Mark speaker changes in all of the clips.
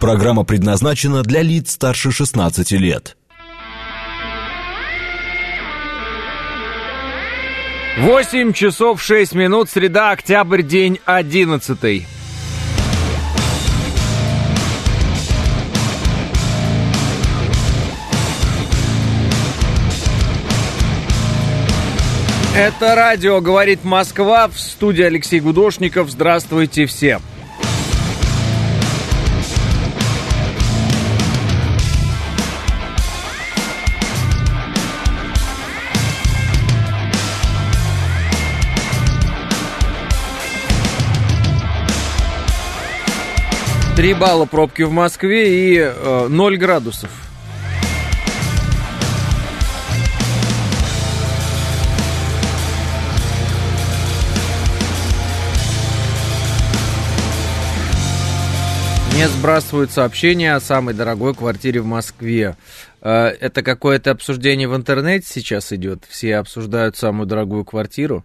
Speaker 1: Программа предназначена для лиц старше 16 лет.
Speaker 2: 8 часов 6 минут, среда, октябрь, день 11. Это радио «Говорит Москва» в студии Алексей Гудошников. Здравствуйте всем. Три балла пробки в Москве и э, 0 градусов. Мне сбрасывают сообщения о самой дорогой квартире в Москве. Э, Это какое-то обсуждение в интернете сейчас идет. Все обсуждают самую дорогую квартиру.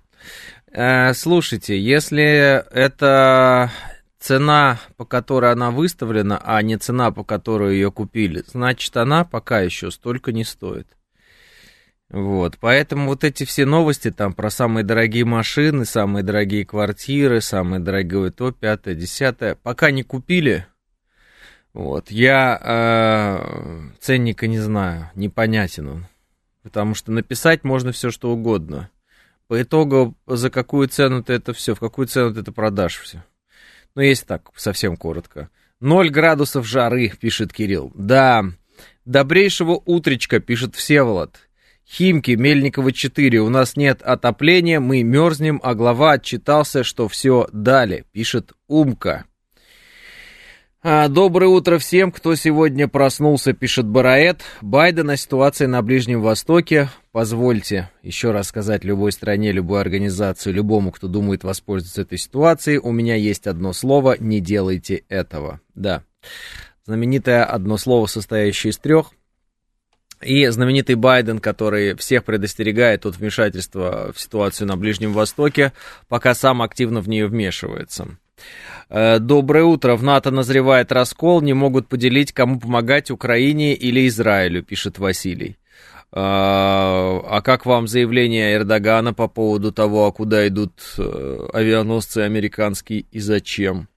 Speaker 2: Э, Слушайте, если это цена, по которой она выставлена, а не цена, по которой ее купили, значит, она пока еще столько не стоит. Вот, поэтому вот эти все новости там про самые дорогие машины, самые дорогие квартиры, самые дорогие то, пятое, десятое, пока не купили, вот, я э, ценника не знаю, непонятен он, потому что написать можно все что угодно. По итогу, за какую цену ты это все, в какую цену ты это продашь все. Ну, есть так, совсем коротко. Ноль градусов жары, пишет Кирилл. Да, добрейшего утречка, пишет Всеволод. Химки, Мельникова 4, у нас нет отопления, мы мерзнем, а глава отчитался, что все дали, пишет Умка. А, доброе утро всем, кто сегодня проснулся, пишет Бараэт. Байдена ситуация на Ближнем Востоке. Позвольте еще раз сказать любой стране, любой организации, любому, кто думает воспользоваться этой ситуацией, у меня есть одно слово «не делайте этого». Да, знаменитое одно слово, состоящее из трех. И знаменитый Байден, который всех предостерегает от вмешательства в ситуацию на Ближнем Востоке, пока сам активно в нее вмешивается. Э, Доброе утро. В НАТО назревает раскол, не могут поделить, кому помогать, Украине или Израилю, пишет Василий. Э, А как вам заявление Эрдогана по поводу того, а куда идут э, авианосцы американские и зачем?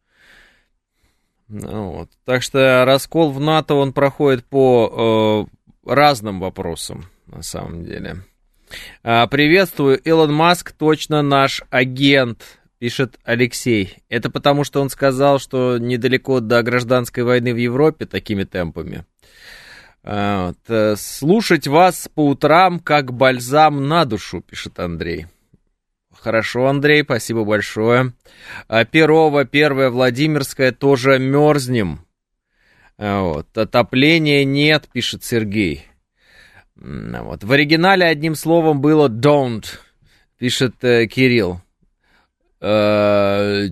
Speaker 2: Ну Вот. Так что раскол в НАТО, он проходит по э, разным вопросам, на самом деле. А, Приветствую, Илон Маск точно наш агент, пишет Алексей. Это потому, что он сказал, что недалеко до гражданской войны в Европе такими темпами. А, вот, э, Слушать вас по утрам как бальзам на душу, пишет Андрей. Хорошо, Андрей, спасибо большое. А, Перова, первая, Владимирская, тоже мерзнем. А, Вот. Отопления нет, пишет Сергей. Вот. В оригинале одним словом было don't, пишет э, Кирилл. Э,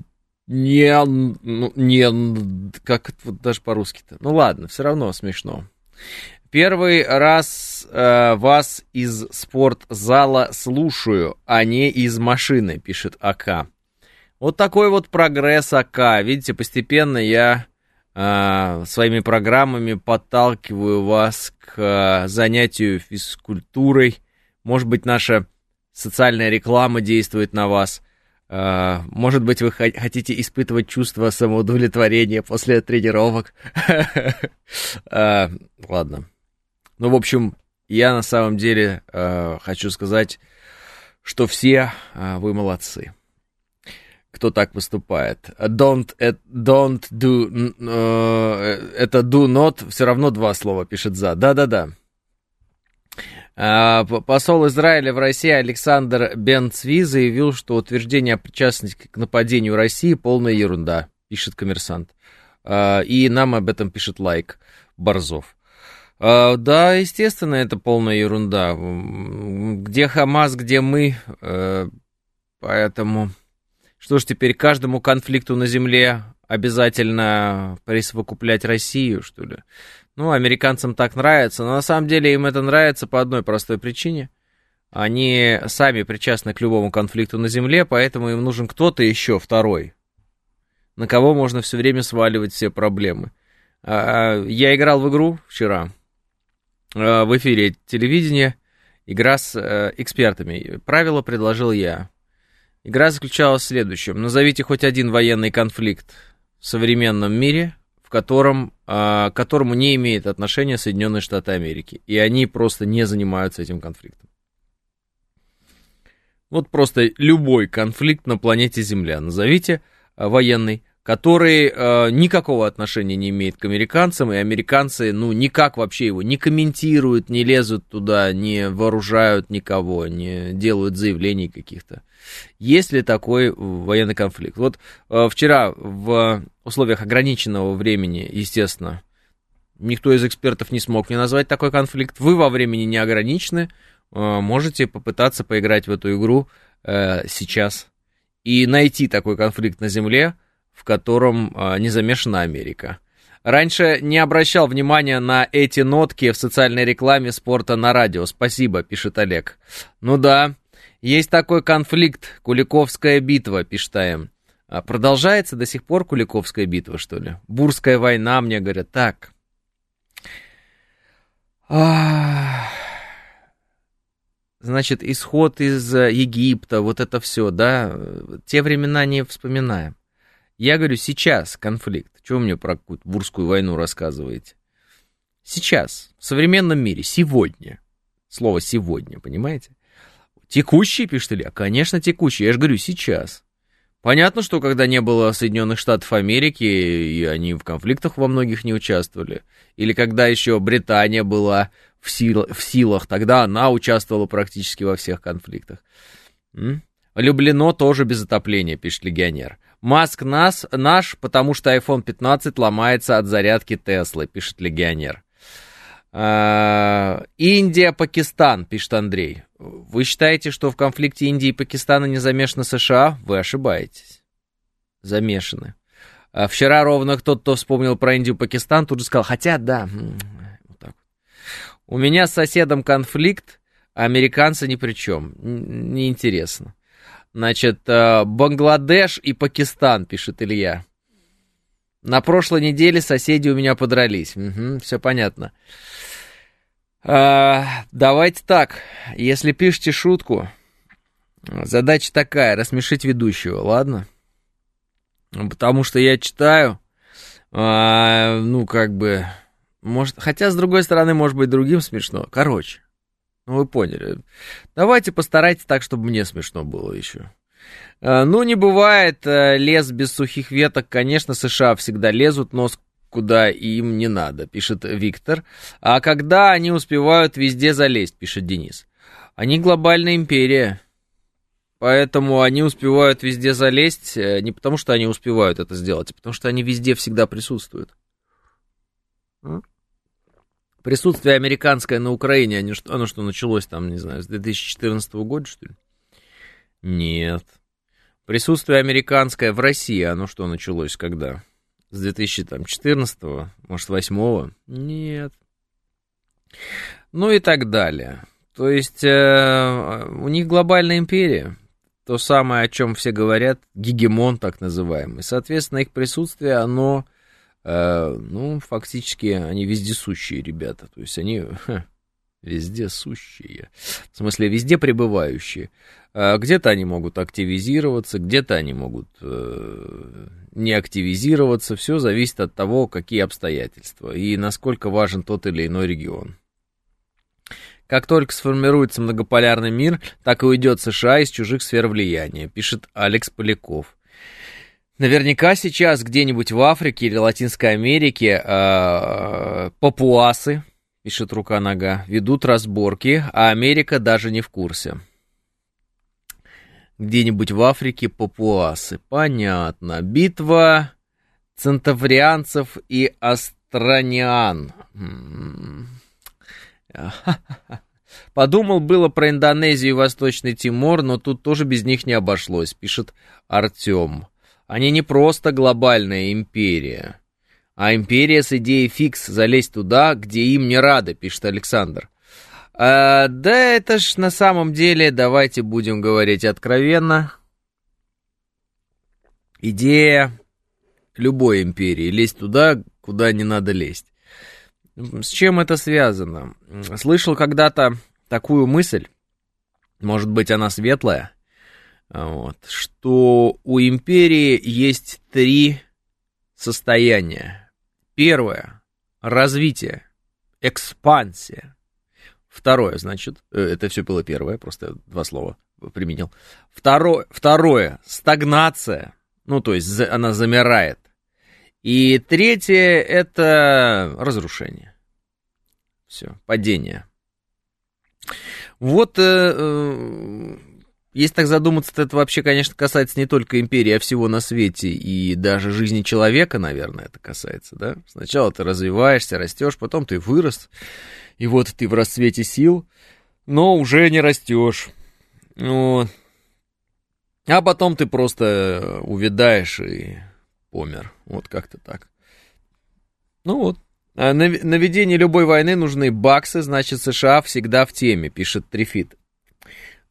Speaker 2: не, ну, не, как вот даже по-русски-то. Ну ладно, все равно смешно. Первый раз э, вас из спортзала слушаю, а не из машины, пишет АК. Вот такой вот прогресс АК. Видите, постепенно я э, своими программами подталкиваю вас к э, занятию физкультурой. Может быть, наша социальная реклама действует на вас. Э, Может быть, вы хо- хотите испытывать чувство самоудовлетворения после тренировок. Э, Ладно. Ну, в общем, я на самом деле э, хочу сказать, что все вы молодцы. Кто так поступает. Don't, don't do, э, это do not, все равно два слова пишет за. Да-да-да. А, Посол Израиля в России Александр Бенцви заявил, что утверждение о причастности к нападению России полная ерунда, пишет коммерсант. А, И нам об этом пишет лайк Борзов. А, Да, естественно, это полная ерунда. Где Хамас, где мы, э, поэтому... Что ж теперь каждому конфликту на земле обязательно присовокуплять Россию, что ли? Ну, американцам так нравится, но на самом деле им это нравится по одной простой причине. Они сами причастны к любому конфликту на Земле, поэтому им нужен кто-то еще, второй, на кого можно все время сваливать все проблемы. Я играл в игру вчера в эфире телевидения, игра с экспертами. Правила предложил я. Игра заключалась в следующем. Назовите хоть один военный конфликт в современном мире, котором, к которому не имеет отношения Соединенные Штаты Америки. И они просто не занимаются этим конфликтом. Вот просто любой конфликт на планете Земля назовите э, военный, который э, никакого отношения не имеет к американцам, и американцы, ну, никак вообще его не комментируют, не лезут туда, не вооружают никого, не делают заявлений каких-то. Есть ли такой военный конфликт? Вот э, вчера в условиях ограниченного времени, естественно, никто из экспертов не смог мне назвать такой конфликт. Вы во времени не ограничены, Э, можете попытаться поиграть в эту игру э, сейчас и найти такой конфликт на Земле, в котором э, не замешана Америка. Раньше не обращал внимания на эти нотки в социальной рекламе спорта на радио. Спасибо, пишет Олег. Ну да, есть такой конфликт, Куликовская битва, пишет АМ. А продолжается до сих пор Куликовская битва, что ли? Бурская война, мне говорят. Так. Значит, исход из э, Египта, вот это все, да, те времена не вспоминаем. Я говорю, сейчас конфликт. Чего мне про какую-то бурскую войну рассказываете? Сейчас, в современном мире, сегодня. Слово «сегодня», понимаете? Текущий, пишет Илья? Конечно, текущий. Я же говорю, сейчас. Понятно, что когда не было Соединенных Штатов Америки, и они в конфликтах во многих не участвовали, или когда еще Британия была в, сил, в силах, тогда она участвовала практически во всех конфликтах. М? Люблено тоже без отопления, пишет легионер. Маск нас, наш, потому что iPhone 15 ломается от зарядки Теслы, пишет легионер. А, Индия, Пакистан, пишет Андрей. Вы считаете, что в конфликте Индии и Пакистана не замешаны США? Вы ошибаетесь. Замешаны. А вчера ровно кто-то кто вспомнил про Индию и Пакистан, тут же сказал, хотя да, у меня с соседом конфликт, а американцы ни при чем. Неинтересно. Значит, э, Бангладеш и Пакистан, пишет Илья. На прошлой неделе соседи у меня подрались. Угу, все понятно. А, давайте так. Если пишете шутку, задача такая, рассмешить ведущего, ладно? Потому что я читаю, а, ну, как бы, может, хотя, с другой стороны, может быть, другим смешно. Короче, ну вы поняли. Давайте постарайтесь так, чтобы мне смешно было еще. А, ну, не бывает э, лес без сухих веток. Конечно, США всегда лезут, нос куда им не надо, пишет Виктор. А когда они успевают везде залезть, пишет Денис. Они глобальная империя. Поэтому они успевают везде залезть э, не потому, что они успевают это сделать, а потому что они везде всегда присутствуют. Присутствие американское на Украине, оно что началось там, не знаю, с 2014 года, что ли? Нет. Присутствие американское в России, оно что началось когда? С 2014, может, 8 Нет. Ну и так далее. То есть э, у них глобальная империя. То самое, о чем все говорят, гегемон так называемый. Соответственно, их присутствие, оно Э, ну, фактически они вездесущие ребята, то есть они ха, вездесущие, в смысле везде пребывающие. Э, где-то они могут активизироваться, где-то они могут э, не активизироваться, все зависит от того, какие обстоятельства и насколько важен тот или иной регион. Как только сформируется многополярный мир, так и уйдет США из чужих сфер влияния, пишет Алекс Поляков. Наверняка сейчас где-нибудь в Африке или Латинской Америке э, папуасы, пишет рука-нога, ведут разборки, а Америка даже не в курсе. Где-нибудь в Африке папуасы. Понятно. Битва центаврианцев и астрониан. Подумал было про Индонезию и Восточный Тимор, но тут тоже без них не обошлось, пишет Артем. Они не просто глобальная империя, а империя с идеей фикс залезть туда, где им не рады, пишет Александр. А, да это ж на самом деле, давайте будем говорить откровенно, идея любой империи лезть туда, куда не надо лезть. С чем это связано? Слышал когда-то такую мысль, может быть, она светлая, вот, что у империи есть три состояния. Первое – развитие, экспансия. Второе, значит, э, это все было первое, просто два слова применил. Второе, второе стагнация, ну, то есть она замирает. И третье – это разрушение. Все, падение. Вот, э, э, если так задуматься, то это вообще, конечно, касается не только империи, а всего на свете, и даже жизни человека, наверное, это касается, да? Сначала ты развиваешься, растешь, потом ты вырос, и вот ты в расцвете сил, но уже не растешь. Вот. А потом ты просто увядаешь и помер. Вот как-то так. Ну вот. А на ведение любой войны нужны баксы, значит, США всегда в теме, пишет Трифит.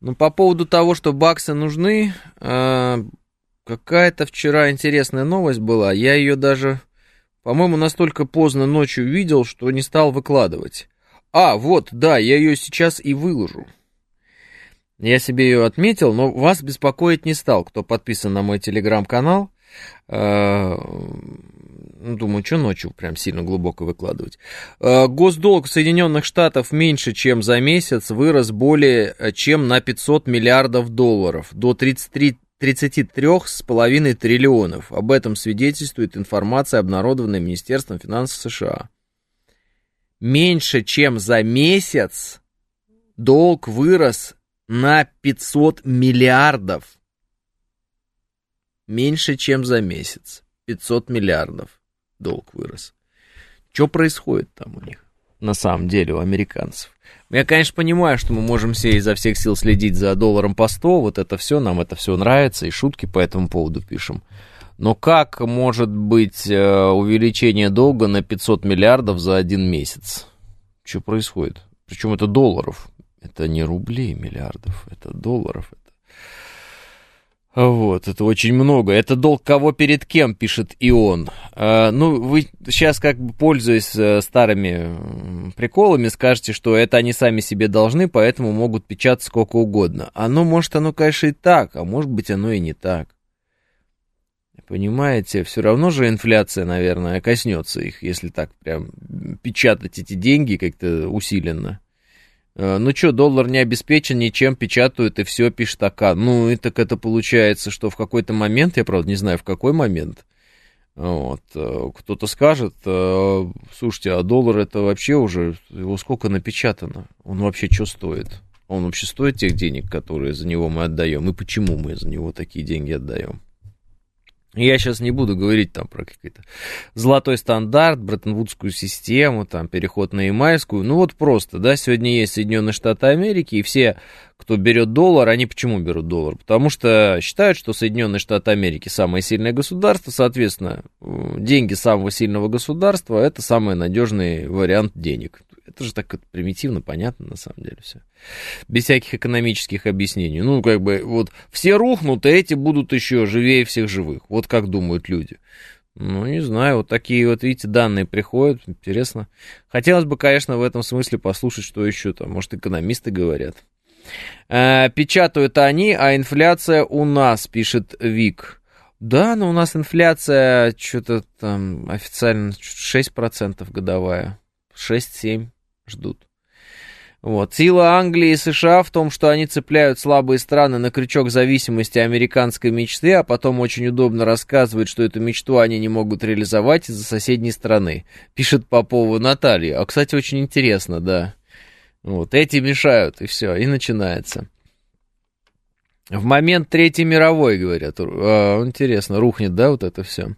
Speaker 2: Ну, по поводу того, что баксы нужны, э, какая-то вчера интересная новость была. Я ее даже, по-моему, настолько поздно ночью видел, что не стал выкладывать. А, вот, да, я ее сейчас и выложу. Я себе ее отметил, но вас беспокоить не стал, кто подписан на мой телеграм-канал. Ну, думаю, что ночью прям сильно глубоко выкладывать. Э, госдолг Соединенных Штатов меньше, чем за месяц, вырос более э, чем на 500 миллиардов долларов, до 33 33,5 триллионов. Об этом свидетельствует информация, обнародованная Министерством финансов США. Меньше, чем за месяц долг вырос на 500 миллиардов. Меньше, чем за месяц. 500 миллиардов долг вырос. Что происходит там у них? На самом деле, у американцев. Я, конечно, понимаю, что мы можем все изо всех сил следить за долларом по 100, вот это все, нам это все нравится, и шутки по этому поводу пишем. Но как может быть э, увеличение долга на 500 миллиардов за один месяц? Что происходит? Причем это долларов. Это не рублей миллиардов, это долларов. Вот, это очень много. Это долг кого перед кем, пишет и он. А, ну, вы сейчас, как бы пользуясь э, старыми приколами, скажете, что это они сами себе должны, поэтому могут печатать сколько угодно. Оно, может, оно, конечно, и так, а может быть, оно и не так. Понимаете, все равно же инфляция, наверное, коснется их, если так прям печатать эти деньги как-то усиленно. Э, ну что, доллар не обеспечен ничем, печатают и все, пишет АК. Ну, и так это получается, что в какой-то момент, я правда не знаю, в какой момент, вот, э, кто-то скажет, э, слушайте, а доллар это вообще уже, его сколько напечатано? Он вообще что стоит? Он вообще стоит тех денег, которые за него мы отдаем? И почему мы за него такие деньги отдаем? Я сейчас не буду говорить там про какой-то золотой стандарт, Бреттон-Вудскую систему, там, переход на Ямайскую. Ну вот просто, да, сегодня есть Соединенные Штаты Америки, и все, кто берет доллар, они почему берут доллар? Потому что считают, что Соединенные Штаты Америки самое сильное государство, соответственно, деньги самого сильного государства это самый надежный вариант денег. Это же так примитивно, понятно на самом деле все. Без всяких экономических объяснений. Ну, как бы, вот, все рухнут, а эти будут еще живее всех живых. Вот как думают люди. Ну, не знаю, вот такие вот, видите, данные приходят, интересно. Хотелось бы, конечно, в этом смысле послушать, что еще там, может, экономисты говорят. Э, печатают они, а инфляция у нас, пишет Вик. Да, но у нас инфляция что-то там официально 6% годовая. 6-7 ждут. Вот. Сила Англии и США в том, что они цепляют слабые страны на крючок зависимости американской мечты, а потом очень удобно рассказывают, что эту мечту они не могут реализовать из-за соседней страны. Пишет Попова Наталья. А, кстати, очень интересно, да. Вот, эти мешают, и все, и начинается. В момент Третьей мировой, говорят, а, интересно, рухнет, да, вот это все.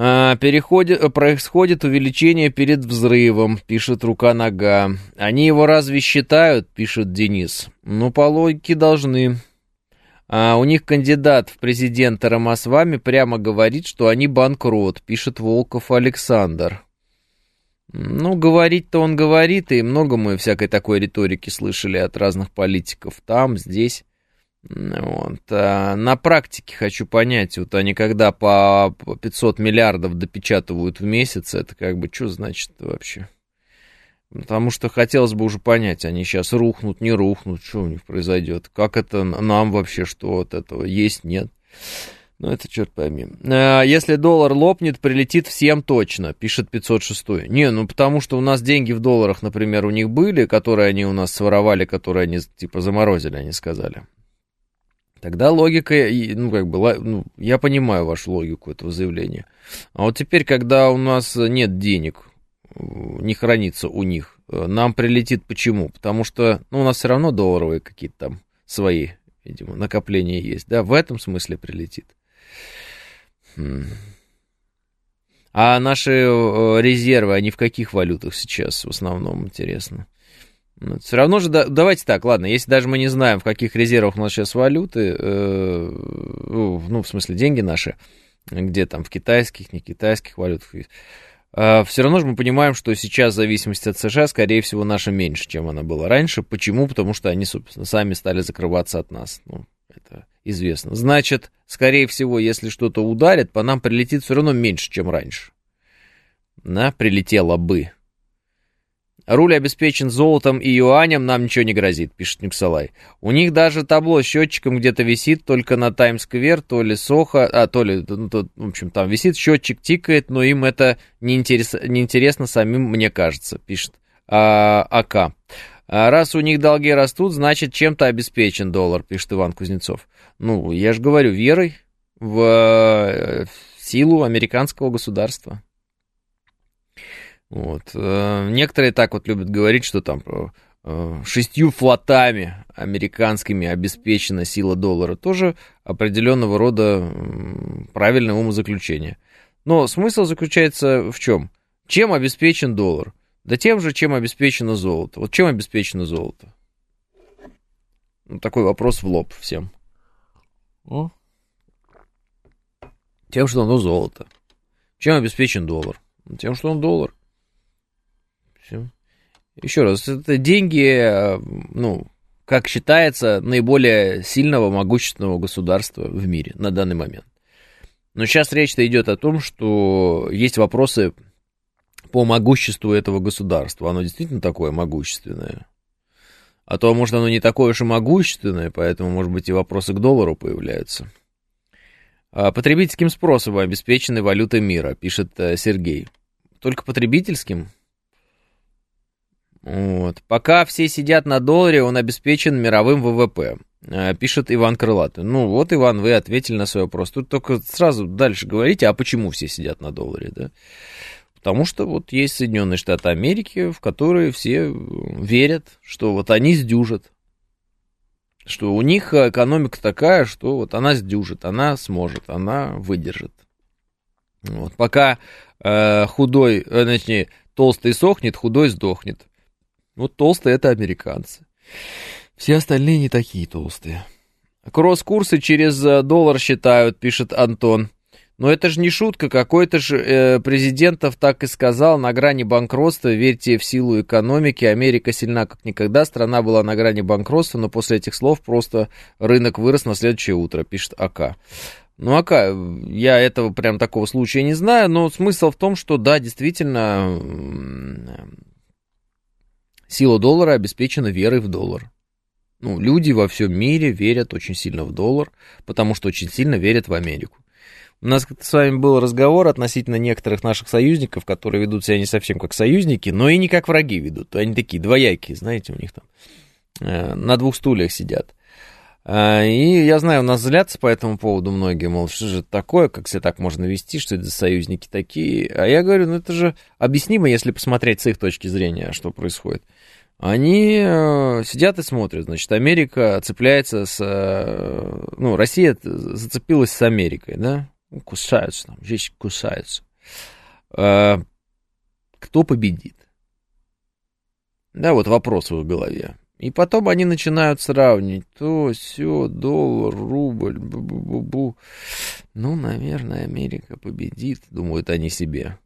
Speaker 2: А, переходит, происходит увеличение перед взрывом, пишет рука-нога. Они его разве считают, пишет Денис. Ну, по логике должны. А у них кандидат в президенты Рамасвами прямо говорит, что они банкрот, пишет Волков Александр. Ну, говорить-то он говорит, и много мы всякой такой риторики слышали от разных политиков там, здесь. Вот. А на практике хочу понять, вот они когда по 500 миллиардов допечатывают в месяц, это как бы что значит вообще? Потому что хотелось бы уже понять, они сейчас рухнут, не рухнут, что у них произойдет, как это нам вообще, что от этого есть, нет. Ну, это черт пойми. А, если доллар лопнет, прилетит всем точно, пишет 506. Не, ну потому что у нас деньги в долларах, например, у них были, которые они у нас своровали, которые они типа заморозили, они сказали. Тогда логика, ну, как бы, ну, я понимаю вашу логику этого заявления. А вот теперь, когда у нас нет денег, не хранится у них, нам прилетит почему? Потому что, ну, у нас все равно долларовые какие-то там свои, видимо, накопления есть, да, в этом смысле прилетит. Хм. А наши э, резервы, они в каких валютах сейчас в основном, интересно? Ну, Все равно же, давайте так, ладно, если даже мы не знаем, в каких резервах у нас сейчас валюты, э, ну, в смысле, деньги наши, где там, в китайских, не китайских валютах, э, все равно же мы понимаем, что сейчас зависимость от США, скорее всего, наша меньше, чем она была раньше. Почему? Потому что они, собственно, сами стали закрываться от нас. Ну, это известно. Значит, скорее всего, если что-то ударит, по нам прилетит все равно меньше, чем раньше. Да, прилетело бы. Руль обеспечен золотом и юанем, нам ничего не грозит, пишет Никсалай. У них даже табло с счетчиком где-то висит, только на Таймс-сквер, то ли Сохо, а то ли, ну, то, в общем, там висит, счетчик тикает, но им это не, интерес, не самим, мне кажется, пишет а, АК. А раз у них долги растут, значит, чем-то обеспечен доллар, пишет Иван Кузнецов. Ну, я же говорю, верой в, э, в силу американского государства. Вот. Э, некоторые так вот любят говорить, что там э, шестью флотами американскими обеспечена сила доллара. Тоже определенного рода правильное умозаключение. Но смысл заключается в чем? Чем обеспечен доллар? Да тем же, чем обеспечено золото. Вот чем обеспечено золото? Ну, такой вопрос в лоб всем. О. Тем, что оно золото. Чем обеспечен доллар? Тем, что он доллар. Все. Еще раз, это деньги, э, ну, как считается, наиболее сильного, могущественного государства в мире на данный момент. Но сейчас речь-то идет о том, что есть вопросы по могуществу этого государства. Оно действительно такое могущественное. А то, может, оно не такое уж и могущественное, поэтому, может быть, и вопросы к доллару появляются. А потребительским спросом обеспечены валюты мира, пишет э, Сергей. Только потребительским? Вот. Пока все сидят на долларе, он обеспечен мировым ВВП, э, пишет Иван Крылатый. Ну вот, Иван, вы ответили на свой вопрос. Тут только сразу дальше говорите, а почему все сидят на долларе, да? Потому что вот есть Соединенные Штаты Америки, в которые все верят, что вот они сдюжат. Что у них экономика такая, что вот она сдюжит, она сможет, она выдержит. Вот. Пока э, худой, э, точнее, толстый сохнет, худой сдохнет. Вот толстые это американцы. Все остальные не такие толстые. Кросс-курсы через э, доллар считают, пишет Антон. Но это же не шутка, какой-то же э, президентов так и сказал, на грани банкротства, верьте в силу экономики, Америка сильна как никогда, страна была на грани банкротства, но после этих слов просто рынок вырос на следующее утро, пишет АК. Ну, АК, я этого прям такого случая не знаю, но смысл в том, что да, действительно, Сила доллара обеспечена верой в доллар. Ну, люди во всем мире верят очень сильно в доллар, потому что очень сильно верят в Америку. У нас с вами был разговор относительно некоторых наших союзников, которые ведут себя не совсем как союзники, но и не как враги ведут. Они такие двоякие, знаете, у них там э, на двух стульях сидят. Э, и я знаю, у нас злятся по этому поводу многие, мол, что же это такое, как себя так можно вести, что это за союзники такие. А я говорю, ну это же объяснимо, если посмотреть с их точки зрения, что происходит. Они э, сидят и смотрят, значит, Америка цепляется с... Э, ну, Россия зацепилась с Америкой, да? Ну, кусаются там, здесь кусаются. Э, кто победит? Да, вот вопрос в голове. И потом они начинают сравнивать то, все, доллар, рубль, бу-бу-бу-бу. Ну, наверное, Америка победит, думают они себе.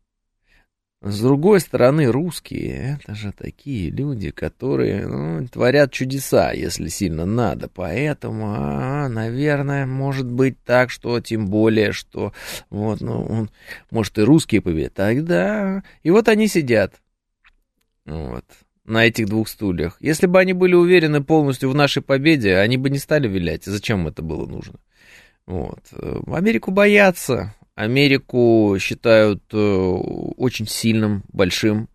Speaker 2: С другой стороны, русские — это же такие люди, которые ну, творят чудеса, если сильно надо. Поэтому, а, наверное, может быть так, что тем более, что вот, ну, может и русские победят. Тогда... И вот они сидят. Вот на этих двух стульях. Если бы они были уверены полностью в нашей победе, они бы не стали вилять. Зачем это было нужно? Вот. Америку боятся. Америку считают э, очень сильным, большим,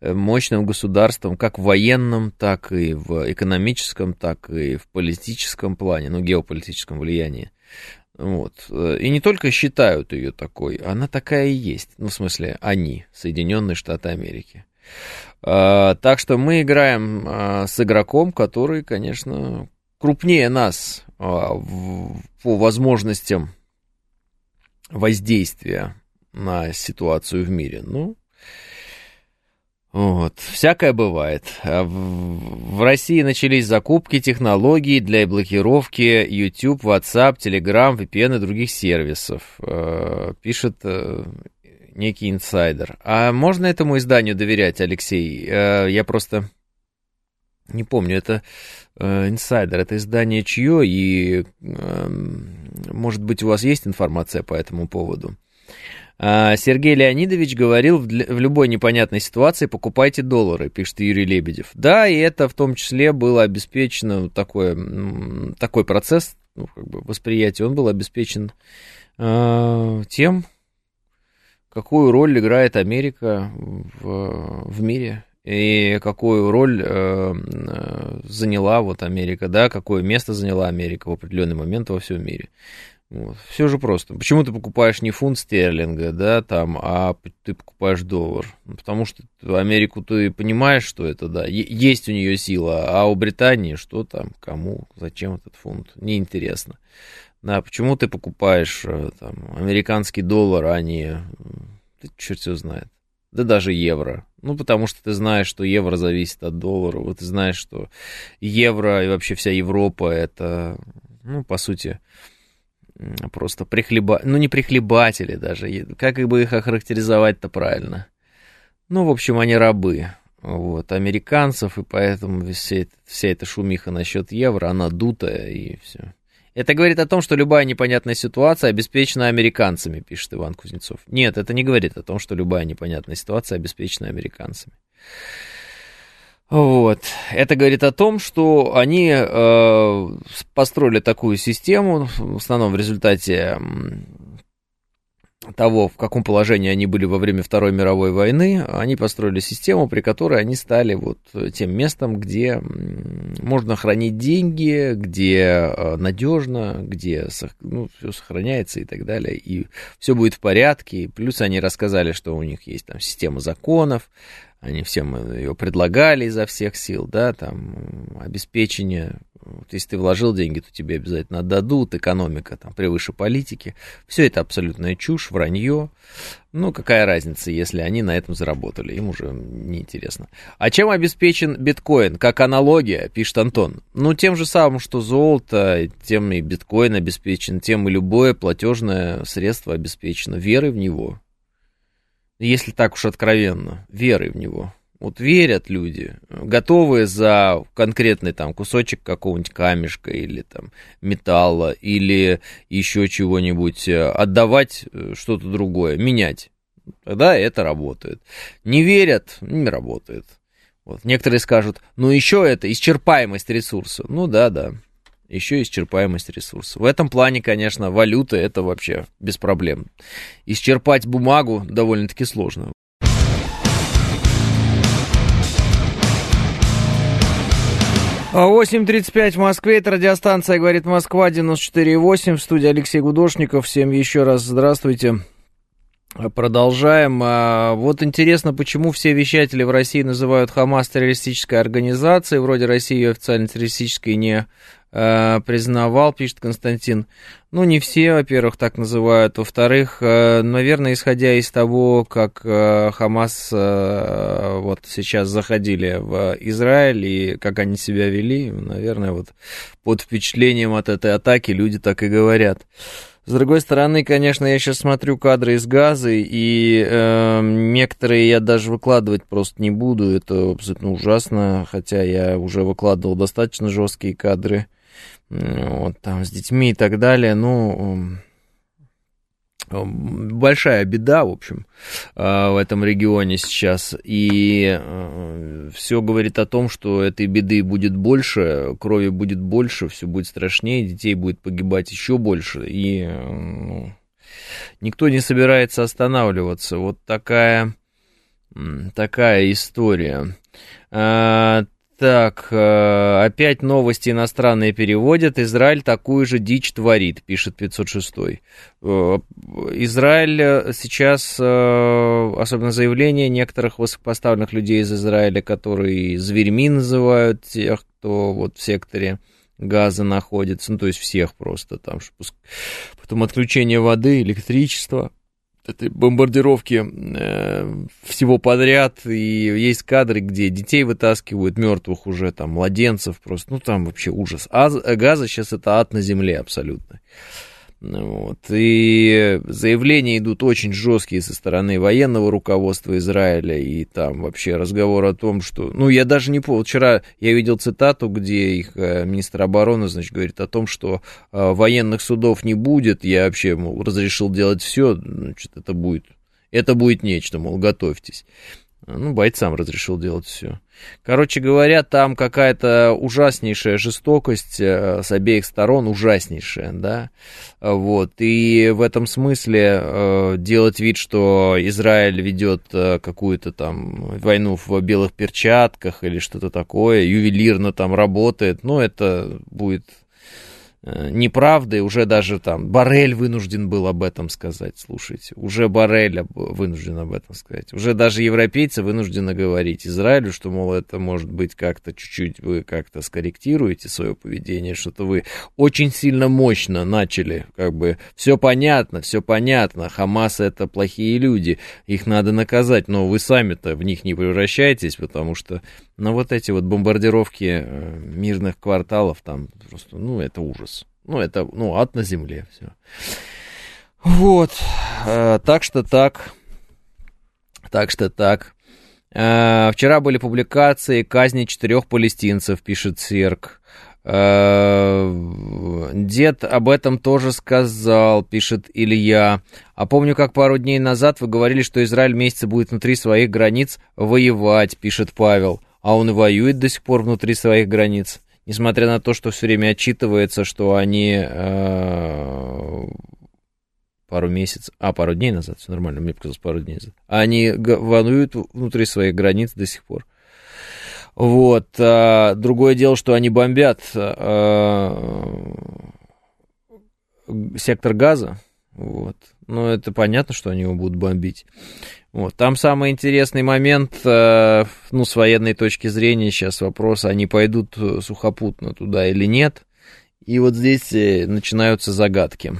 Speaker 2: э, мощным государством, как в военном, так и в экономическом, так и в политическом плане, ну, геополитическом влиянии. Вот. И не только считают ее такой, она такая и есть. Ну, в смысле, они, Соединенные Штаты Америки. А, так что мы играем а, с игроком, который, конечно, крупнее нас а, по возможностям воздействия на ситуацию в мире. Ну, вот. Всякое бывает. В России начались закупки технологий для блокировки YouTube, WhatsApp, Telegram, VPN и других сервисов. Пишет э, некий инсайдер. А можно этому изданию доверять, Алексей? Э, я просто не помню, это э, инсайдер, это издание чье, и, эм, может быть, у вас есть информация по этому поводу? А, Сергей Леонидович говорил, в любой непонятной ситуации покупайте доллары, пишет Юрий Лебедев. Да, и это в том числе было обеспечено, такой, такой процесс ну, как бы восприятия, он был обеспечен э, тем, какую роль играет Америка в, в мире и какую роль э, заняла вот Америка, да, какое место заняла Америка в определенный момент во всем мире. Вот. Все же просто. Почему ты покупаешь не фунт стерлинга, да, там, а ты покупаешь доллар? Ну, потому что Америку ты понимаешь, что это, да, есть у нее сила, а у Британии что там, кому, зачем этот фунт, неинтересно. Да, почему ты покупаешь э, там, американский доллар, а не... Ты черт его знает. Да даже евро. Ну, потому что ты знаешь, что евро зависит от доллара. Вот ты знаешь, что евро и вообще вся Европа это, ну, по сути, просто прихлеба... Ну, не прихлебатели даже. Как бы их охарактеризовать-то правильно? Ну, в общем, они рабы. Вот, американцев, и поэтому вся, вся эта шумиха насчет евро, она дутая, и все. Это говорит о том, что любая непонятная ситуация обеспечена американцами, пишет Иван Кузнецов. Нет, это не говорит о том, что любая непонятная ситуация обеспечена американцами. Вот. Это говорит о том, что они э, построили такую систему, в основном в результате того, в каком положении они были во время Второй мировой войны, они построили систему, при которой они стали вот тем местом, где можно хранить деньги, где э, надежно, где ну, все сохраняется и так далее, и все будет в порядке. Плюс они рассказали, что у них есть там система законов, они всем ее предлагали изо всех сил, да, там, обеспечение, вот если ты вложил деньги, то тебе обязательно отдадут, экономика там превыше политики, все это абсолютная чушь, вранье, ну, какая разница, если они на этом заработали, им уже неинтересно. А чем обеспечен биткоин, как аналогия, пишет Антон? Ну, тем же самым, что золото, тем и биткоин обеспечен, тем и любое платежное средство обеспечено верой в него, если так уж откровенно, верой в него. Вот верят люди, готовые за конкретный там кусочек какого-нибудь камешка или там металла или еще чего-нибудь э, отдавать э, что-то другое, менять. Тогда это работает. Не верят, не работает. Вот. Некоторые скажут, ну еще это исчерпаемость ресурса. Ну да, да еще исчерпаемость ресурсов. В этом плане, конечно, валюта это вообще без проблем. Исчерпать бумагу довольно-таки сложно. 8.35 в Москве, это радиостанция «Говорит Москва», 94.8, в студии Алексей Гудошников. Всем еще раз здравствуйте. Продолжаем. А, вот интересно, почему все вещатели в России называют Хамас террористической организацией. Вроде Россия ее официально террористической не признавал, пишет Константин. Ну, не все, во-первых, так называют. Во-вторых, э, наверное, исходя из того, как э, Хамас э, вот сейчас заходили в Израиль и как они себя вели, наверное, вот под впечатлением от этой атаки люди так и говорят. С другой стороны, конечно, я сейчас смотрю кадры из газа, и э, некоторые я даже выкладывать просто не буду. Это абсолютно ужасно, хотя я уже выкладывал достаточно жесткие кадры. Вот там с детьми и так далее. Ну, большая беда, в общем, а, в этом регионе сейчас. И э, все говорит о том, что этой беды будет больше, крови будет больше, все будет страшнее, детей будет погибать еще больше. И ну, никто не собирается останавливаться. Вот такая, такая история. Так, э, опять новости иностранные переводят. Израиль такую же дичь творит, пишет 506. Э, Израиль э, сейчас, особенно заявления некоторых высокопоставленных людей из Израиля, которые зверьми называют тех, кто вот в секторе газа находится, ну, то есть всех просто там, потом отключение воды, электричества, этой бомбардировки э, всего подряд, и есть кадры, где детей вытаскивают, мертвых уже, там, младенцев просто, ну, там вообще ужас. А газа сейчас это ад на земле абсолютно. Вот. И заявления идут очень жесткие со стороны военного руководства Израиля, и там вообще разговор о том, что... Ну, я даже не помню, вчера я видел цитату, где их э, министр обороны, значит, говорит о том, что э, военных судов не будет, я вообще, мол, разрешил делать все, значит, это будет... Это будет нечто, мол, готовьтесь. Ну, бойцам разрешил делать все. Короче говоря, там какая-то ужаснейшая жестокость э, с обеих сторон, ужаснейшая, да. Вот. И в этом смысле э, делать вид, что Израиль ведет э, какую-то там войну в белых перчатках или что-то такое, ювелирно там работает, ну, это будет неправдой, уже даже там Барель вынужден был об этом сказать, слушайте, уже Барель вынужден об этом сказать, уже даже европейцы вынуждены говорить Израилю, что, мол, это может быть как-то чуть-чуть вы как-то скорректируете свое поведение, что-то вы очень сильно мощно начали, как бы, все понятно, все понятно, Хамас это плохие люди, их надо наказать, но вы сами-то в них не превращаетесь, потому что но вот эти вот бомбардировки э, мирных кварталов, там просто, ну, это ужас. Ну, это, ну, ад на земле, все. Вот, э, так что так, так что так. Э, вчера были публикации казни четырех палестинцев, пишет Серк. Дед об этом тоже сказал, пишет Илья. А помню, как пару дней назад вы говорили, что Израиль месяца будет внутри своих границ воевать, пишет Павел а он воюет до сих пор внутри своих границ, несмотря на то, что все время отчитывается, что они э, пару месяцев, а пару дней назад, все нормально, мне показалось пару дней назад, они воюют внутри своих границ до сих пор. Вот. А, другое дело, что они бомбят а, сектор газа. Вот. Но это понятно, что они его будут бомбить. Вот. Там самый интересный момент, э, ну, с военной точки зрения сейчас вопрос, они пойдут э, сухопутно туда или нет. И вот здесь э, начинаются загадки.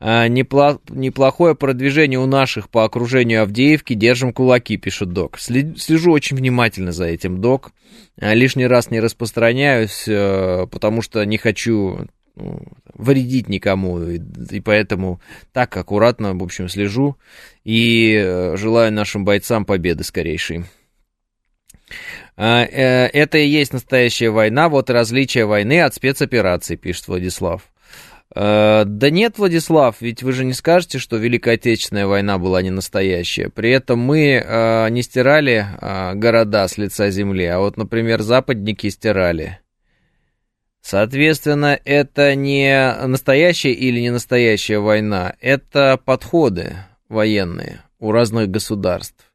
Speaker 2: А, неплохое продвижение у наших по окружению Авдеевки. Держим кулаки, пишет док. Слежу очень внимательно за этим, док. А, лишний раз не распространяюсь, потому что не хочу ну, вредить никому, и, и поэтому так аккуратно, в общем, слежу и э, желаю нашим бойцам победы скорейшей. А, э, это и есть настоящая война, вот различие войны от спецопераций, пишет Владислав. Э, да нет, Владислав, ведь вы же не скажете, что Великая Отечественная война была не настоящая. При этом мы не стирали города с лица земли, а вот, например, западники стирали. Соответственно, это не настоящая или не настоящая война, это подходы военные у разных государств.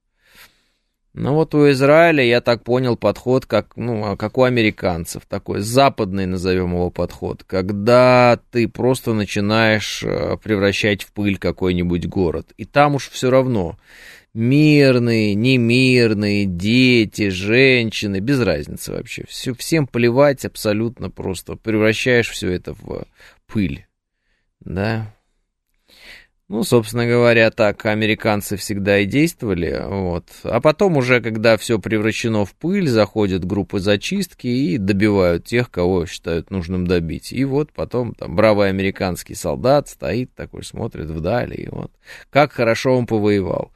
Speaker 2: Ну вот у Израиля, я так понял, подход, как, ну, а как у американцев, такой западный, назовем его подход, когда ты просто начинаешь э, превращать в пыль какой-нибудь город. И там уж все равно, мирные, немирные, дети, женщины, без разницы вообще. Все, всем плевать абсолютно просто. Превращаешь все это в пыль. Да. Ну, собственно говоря, так американцы всегда и действовали. Вот. А потом уже, когда все превращено в пыль, заходят группы зачистки и добивают тех, кого считают нужным добить. И вот потом там бравый американский солдат стоит такой, смотрит вдали, и вот как хорошо он повоевал.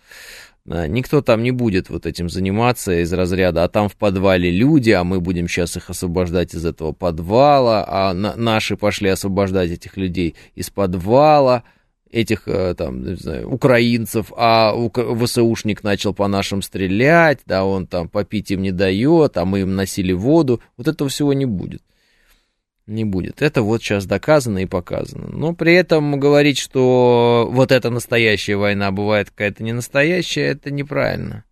Speaker 2: Никто там не будет вот этим заниматься из разряда, а там в подвале люди, а мы будем сейчас их освобождать из этого подвала, а на наши пошли освобождать этих людей из подвала этих, э, там, не знаю, украинцев, а ВСУшник начал по нашим стрелять, да, он там попить им не дает, а мы им носили воду, вот этого всего не будет. Не будет. Это вот сейчас доказано и показано. Но при этом говорить, что вот эта настоящая война бывает какая-то не настоящая, это неправильно.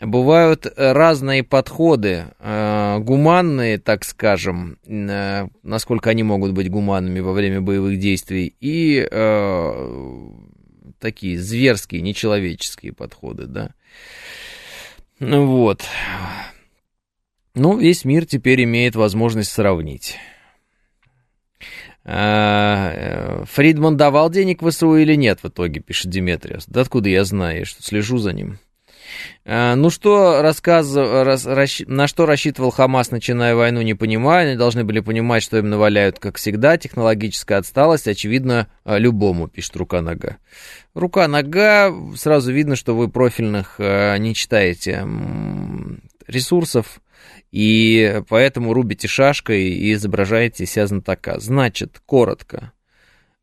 Speaker 2: Бывают разные подходы, э, гуманные, так скажем, э, насколько они могут быть гуманными во время боевых действий, и э, такие зверские, нечеловеческие подходы, да. Ну вот. Ну, весь мир теперь имеет возможность сравнить. Фридман давал денег ВСУ или нет в итоге, пишет Диметриус. Да откуда я знаю, что слежу за ним. Э, ну что рассказ, рас, расщ, на что рассчитывал Хамас, начиная войну, не понимаю. Они должны были понимать, что им наваляют, как всегда. Технологическая отсталость, очевидно, э, любому, пишет рука-нога. Рука-нога, сразу видно, что вы профильных э, не читаете ресурсов, и поэтому рубите шашкой и изображаете себя знатока. Значит, коротко.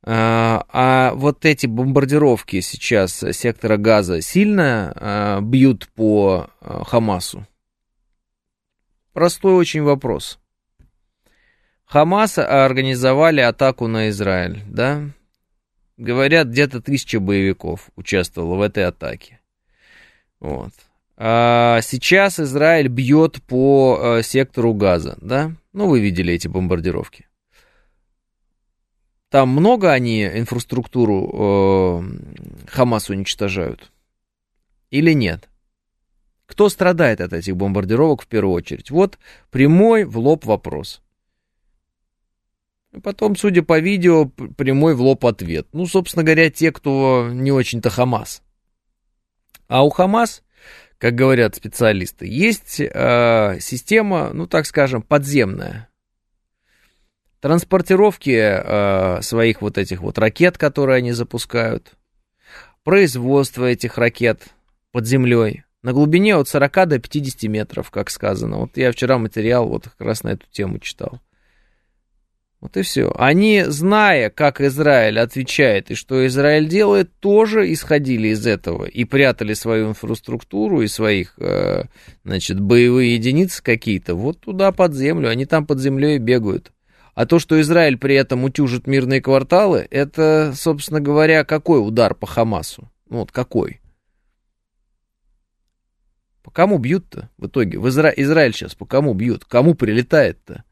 Speaker 2: А, а вот эти бомбардировки сейчас сектора газа сильно а, бьют по а, Хамасу? Простой очень вопрос. Хамас организовали атаку на Израиль, да? Говорят, где-то тысяча боевиков участвовало в этой атаке. Вот. А сейчас Израиль бьет по сектору газа, да? Ну, вы видели эти бомбардировки. Там много они инфраструктуру э, Хамас уничтожают? Или нет? Кто страдает от этих бомбардировок в первую очередь? Вот прямой в лоб вопрос. Потом, судя по видео, прямой в лоб ответ. Ну, собственно говоря, те, кто не очень-то Хамас. А у Хамас, как говорят специалисты, есть э, система, ну, так скажем, подземная транспортировки э, своих вот этих вот ракет, которые они запускают, производство этих ракет под землей на глубине от 40 до 50 метров, как сказано. Вот я вчера материал вот как раз на эту тему читал. Вот и все. Они, зная, как Израиль отвечает и что Израиль делает, тоже исходили из этого и прятали свою инфраструктуру и своих, э, значит, боевые единицы какие-то вот туда под землю. Они там под землей бегают. А то, что Израиль при этом утюжит мирные кварталы, это, собственно говоря, какой удар по Хамасу? Ну вот какой? По кому бьют-то в итоге? В Изра... Израиль сейчас по кому бьют? Кому прилетает-то?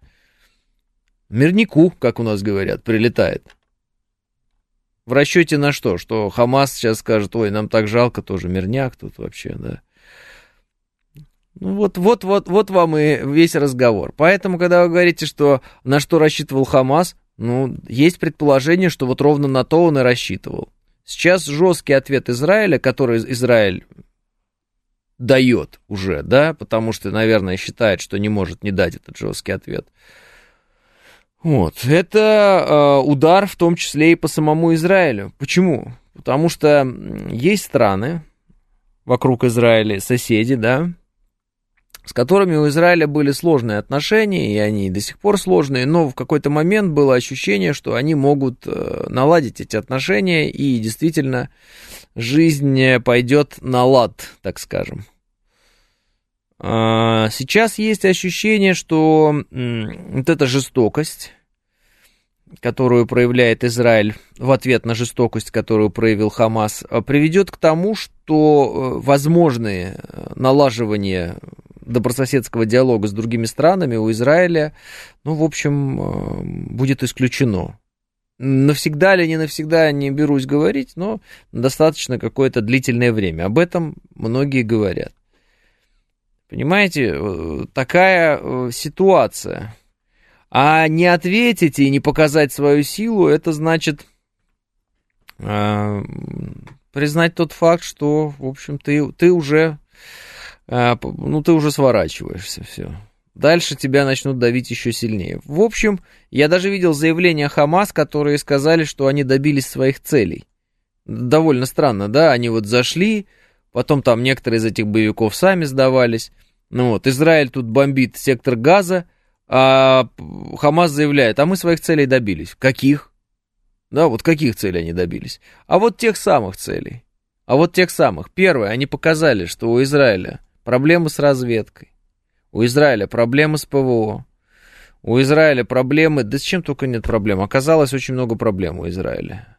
Speaker 2: Мирнику, как у нас говорят, прилетает. В расчете на что? Что Хамас сейчас скажет, ой, нам так жалко, тоже мирняк тут вообще, да. Ну вот, вот, вот, вот вам и весь разговор. Поэтому, когда вы говорите, что на что рассчитывал Хамас, ну, есть предположение, что вот ровно на то он и рассчитывал. Сейчас жесткий ответ Израиля, который Израиль дает уже, да, потому что, наверное, считает, что не может не дать этот жесткий ответ. Вот, это э, удар в том числе и по самому Израилю. Почему? Потому что есть страны вокруг Израиля, соседи, да, с которыми у Израиля были сложные отношения, и они до сих пор сложные, но в какой-то момент было ощущение, что они могут э, наладить эти отношения, и действительно жизнь пойдет на лад, так скажем. А, сейчас есть ощущение, что вот эта жестокость, которую проявляет Израиль в ответ на жестокость, которую проявил Хамас, приведет к тому, что э, возможные налаживания добрососедского диалога с другими странами у Израиля, ну, в общем, э, будет исключено. Навсегда ли, не навсегда, не берусь говорить, но достаточно какое-то длительное время. Об этом многие говорят. Понимаете, э, такая э, ситуация. А не ответить и не показать свою силу, это значит э, признать тот факт, что, в общем, ты, ты уже, э, ну, ты уже сворачиваешься, все. Дальше тебя начнут давить еще сильнее. В общем, я даже видел заявления Хамас, которые сказали, что они добились своих целей. Довольно странно, да, они вот зашли, потом там некоторые из этих боевиков сами сдавались. Ну вот, Израиль тут бомбит сектор газа, а Хамас заявляет, а мы своих целей добились. Каких? Да, вот каких целей они добились? А вот тех самых целей. А вот тех самых. Первое, они показали, что у Израиля проблемы с разведкой. У Израиля проблемы с ПВО. У Израиля проблемы, да с чем только нет проблем. Оказалось, очень много проблем у Израиля.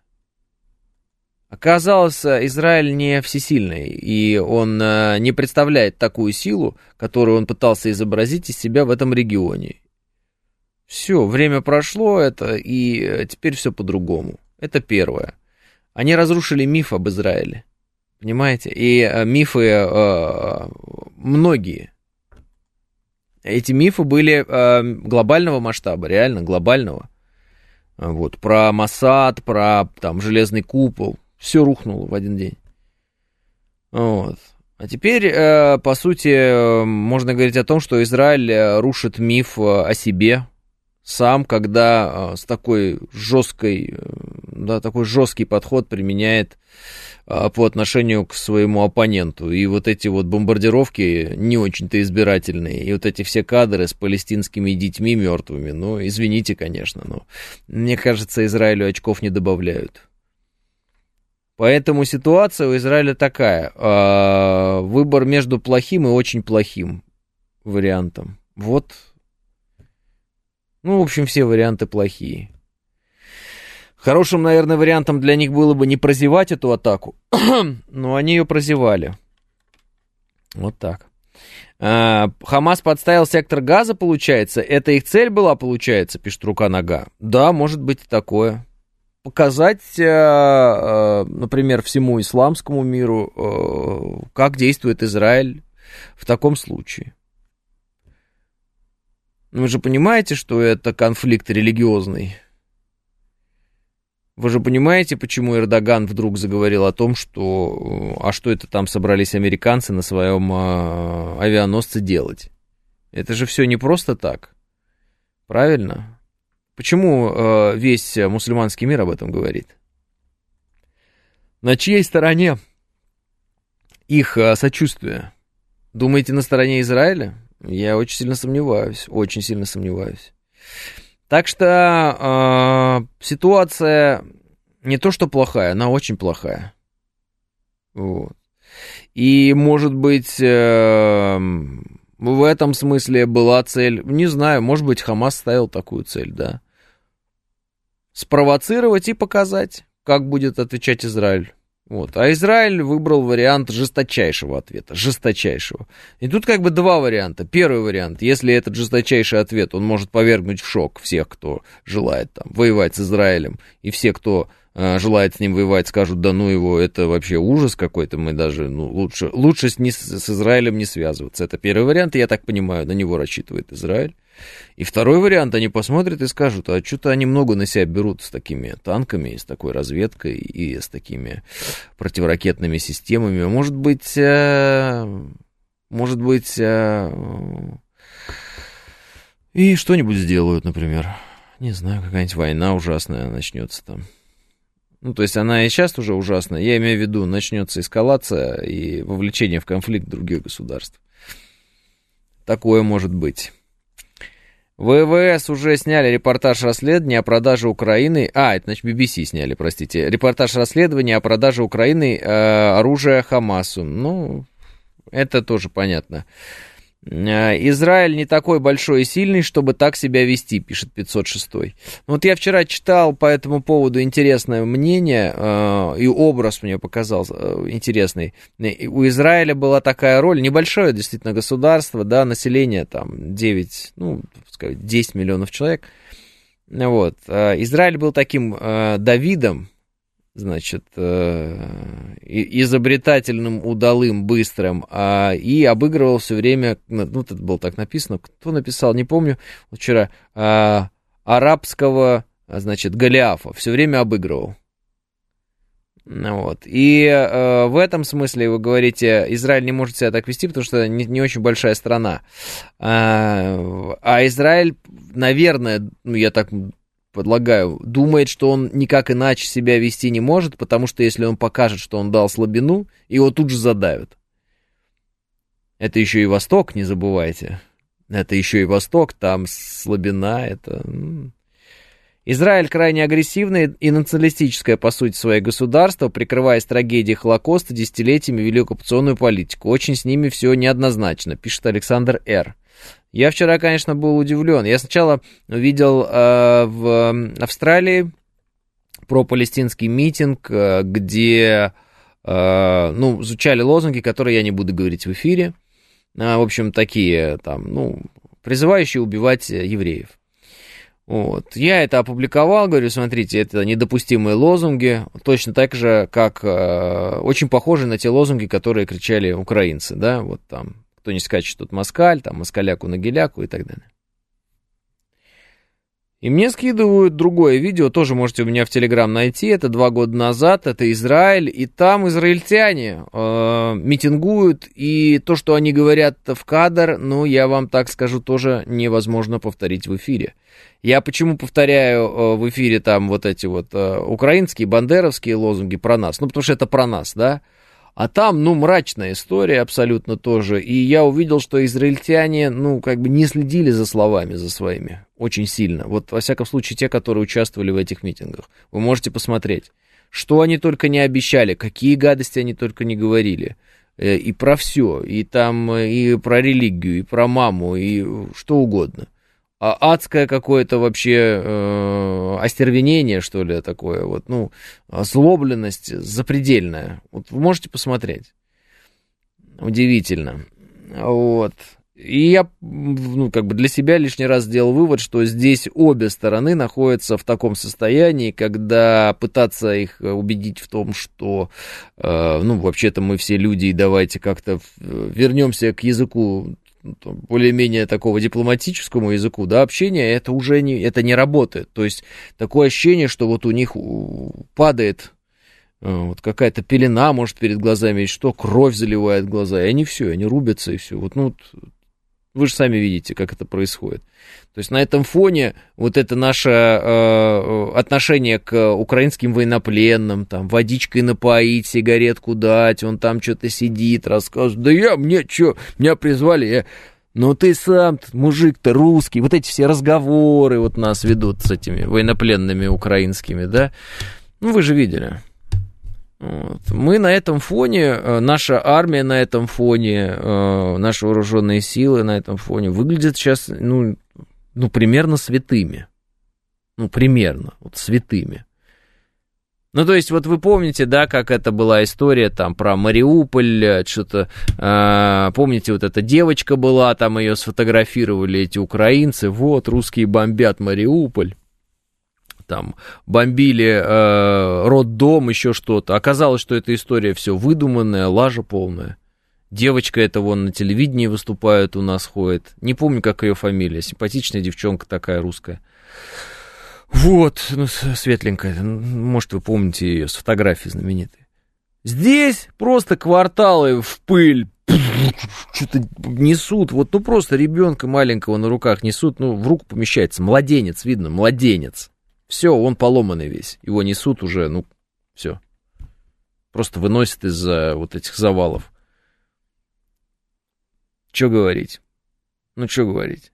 Speaker 2: Оказалось, Израиль не всесильный, и он э, не представляет такую силу, которую он пытался изобразить из себя в этом регионе. Все, время прошло это, и э, теперь все по-другому. Это первое. Они разрушили миф об Израиле. Понимаете? И э, мифы э, многие. Эти мифы были э, глобального масштаба, реально глобального. Вот, про Масад, про там железный купол все рухнуло в один день. Вот. А теперь, э, по сути, можно говорить о том, что Израиль э, рушит миф э, о себе сам, когда с такой жесткой, да, такой жесткий подход применяет по отношению к своему оппоненту. И вот эти вот бомбардировки не очень-то избирательные. И вот эти все кадры с палестинскими детьми мертвыми. Ну, извините, конечно, но мне кажется, Израилю очков не добавляют. Поэтому ситуация у Израиля такая. Э, выбор между плохим и очень плохим вариантом. Вот. Ну, в общем, все варианты плохие. Хорошим, наверное, вариантом для них было бы не прозевать эту атаку, но они ее прозевали. Вот так. А, Хамас подставил сектор газа, получается. Это их цель была, получается, пишет рука нога. Да, может быть такое показать, э, э, например, всему исламскому миру, э, как действует Израиль в таком случае. Вы же понимаете, что это конфликт религиозный. Вы же понимаете, почему Эрдоган вдруг заговорил о том, что а что это там собрались американцы на своем авианосце делать? Это же все не просто так. Правильно? Почему э, весь мусульманский мир об этом говорит? На чьей стороне их э, сочувствие? Думаете, на стороне Израиля? Я очень сильно сомневаюсь, очень сильно сомневаюсь. Так что э, ситуация не то что плохая, она очень плохая. Вот. И, может быть, э, в этом смысле была цель, не знаю, может быть, Хамас ставил такую цель, да спровоцировать и показать, как будет отвечать Израиль. Вот. А Израиль выбрал вариант жесточайшего ответа, жесточайшего. И тут как бы два варианта. Первый вариант, если этот жесточайший ответ, он может повергнуть в шок всех, кто желает там воевать с Израилем, и все, кто э, желает с ним воевать, скажут, да ну его, это вообще ужас какой-то, мы даже, ну, лучше, лучше с, не, с Израилем не связываться. Это первый вариант, и я так понимаю, на него рассчитывает Израиль. И второй вариант, они посмотрят и скажут, а что-то они много на себя берут с такими танками, с такой разведкой и с такими противоракетными системами. Может быть, э, может быть, э, и что-нибудь сделают, например. Не знаю, какая-нибудь война ужасная начнется там. Ну, то есть она и сейчас уже ужасная. Я имею в виду, начнется эскалация и вовлечение в конфликт других государств. Такое может быть. ВВС уже сняли репортаж расследования о продаже Украины... А, это, значит, BBC сняли, простите. Репортаж расследования о продаже Украины э, оружия Хамасу. Ну, это тоже понятно. Э, Израиль не такой большой и сильный, чтобы так себя вести, пишет 506. Ну, вот я вчера читал по этому поводу интересное мнение, э, и образ мне показался э, интересный. У Израиля была такая роль, небольшое действительно государство, да, население там 9, ну, 10 миллионов человек. Вот. Израиль был таким Давидом, значит, э, изобретательным, удалым, быстрым, а, и обыгрывал все время, ну, это было так написано, кто написал, не помню, вчера, а, арабского, значит, Голиафа, все время обыгрывал. Вот. И э, в этом смысле вы говорите, Израиль не может себя так вести, потому что не, не очень большая страна. А, а Израиль, наверное, ну я так подлагаю, думает, что он никак иначе себя вести не может, потому что если он покажет, что он дал слабину, его тут же задавят. Это еще и Восток, не забывайте. Это еще и Восток, там слабина, это... Израиль крайне агрессивное и националистическое, по сути, свое государство, прикрываясь трагедией Холокоста, десятилетиями вели оккупационную политику. Очень с ними все неоднозначно, пишет Александр Р. Я вчера, конечно, был удивлен. Я сначала видел э, в Австралии про палестинский митинг, э, где, э, ну, звучали лозунги, которые я не буду говорить в эфире. Э, в общем, такие, там, ну, призывающие убивать евреев. Вот. Я это опубликовал, говорю, смотрите, это недопустимые лозунги, точно так же, как э, очень похожи на те лозунги, которые кричали украинцы, да, вот там, кто не скачет, тут москаль, там, москаляку на геляку и так далее. И мне скидывают другое видео, тоже можете у меня в Телеграм найти, это два года назад, это Израиль, и там израильтяне э, митингуют, и то, что они говорят в кадр, ну, я вам так скажу, тоже невозможно повторить в эфире. Я почему повторяю э, в эфире там вот эти вот э, украинские, бандеровские лозунги про нас, ну, потому что это про нас, да, а там, ну, мрачная история абсолютно тоже. И я увидел, что израильтяне, ну, как бы не следили за словами, за своими. Очень сильно. Вот, во всяком случае, те, которые участвовали в этих митингах. Вы можете посмотреть. Что они только не обещали, какие гадости они только не говорили. Э, и про все. И там, э, и про религию, и про маму, и что угодно. А адское какое-то вообще э, остервенение, что ли, такое, вот, ну, озлобленность запредельная. Вот вы можете посмотреть. Удивительно. Вот. И я, ну, как бы для себя лишний раз сделал вывод, что здесь обе стороны находятся в таком состоянии, когда пытаться их убедить в том, что, э, ну, вообще-то мы все люди, и давайте как-то вернемся к языку более-менее такого дипломатическому языку, да, общения, это уже не, это не работает. То есть такое ощущение, что вот у них падает э, вот какая-то пелена, может, перед глазами, что кровь заливает глаза, и они все, они рубятся, и все. Вот, ну, вы же сами видите, как это происходит. То есть на этом фоне вот это наше э, отношение к украинским военнопленным, там, водичкой напоить, сигаретку дать, он там что-то сидит, рассказывает, да я, мне что, меня призвали, я... Ну ты сам, мужик-то русский, вот эти все разговоры вот нас ведут с этими военнопленными украинскими, да? Ну вы же видели. Вот. Мы на этом фоне, э, наша армия на этом фоне, э, наши вооруженные силы на этом фоне выглядят сейчас, ну, ну примерно святыми. Ну, примерно, вот святыми. Ну, то есть, вот вы помните, да, как это была история там про Мариуполь, э, что-то, э, помните, вот эта девочка была, там ее сфотографировали эти украинцы, вот, русские бомбят Мариуполь там бомбили э, роддом, еще что-то. Оказалось, что эта история все выдуманная, лажа полная. Девочка это вон на телевидении выступает, у нас ходит. Не помню, как ее фамилия. Симпатичная девчонка такая русская. Вот, ну, светленькая. Может, вы помните ее с фотографией знаменитой. Здесь просто кварталы в пыль. Что-то несут. Вот, ну, просто ребенка маленького на руках несут. Ну, в руку помещается. Младенец, видно, младенец. Все, он поломанный весь. Его несут уже, ну, все. Просто выносят из-за вот этих завалов. Что говорить? Ну, что говорить?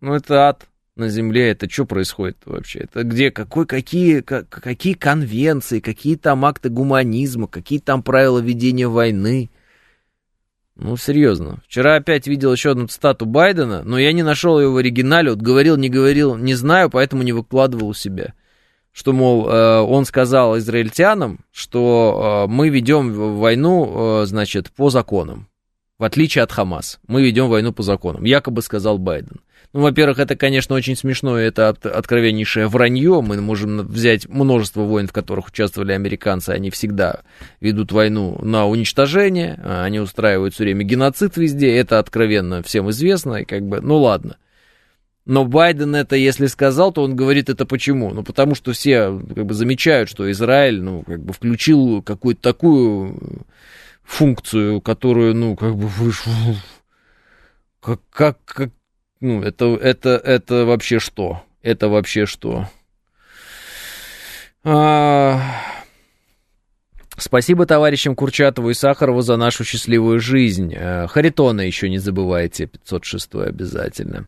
Speaker 2: Ну, это ад на земле, это что происходит вообще? Это где, какой, какие, как, какие конвенции, какие там акты гуманизма, какие там правила ведения войны – ну, серьезно. Вчера опять видел еще одну цитату Байдена, но я не нашел ее в оригинале. Вот говорил, не говорил, не знаю, поэтому не выкладывал у себя. Что, мол, э, он сказал израильтянам, что э, мы ведем войну, э, значит, по законам. В отличие от Хамас. Мы ведем войну по законам. Якобы сказал Байден. Ну, во-первых, это, конечно, очень смешно, это откровеннейшее вранье. Мы можем взять множество войн, в которых участвовали американцы, они всегда ведут войну на уничтожение, они устраивают все время геноцид везде, это откровенно всем известно, и как бы, ну ладно. Но Байден это, если сказал, то он говорит это почему? Ну, потому что все как бы замечают, что Израиль, ну, как бы включил какую-то такую функцию, которую, ну, как бы вышел... Как, как, как, ну, это, это, это вообще что? Это вообще что? А... Спасибо товарищам Курчатову и Сахарову за нашу счастливую жизнь. Э, Харитона еще не забывайте, 506 обязательно.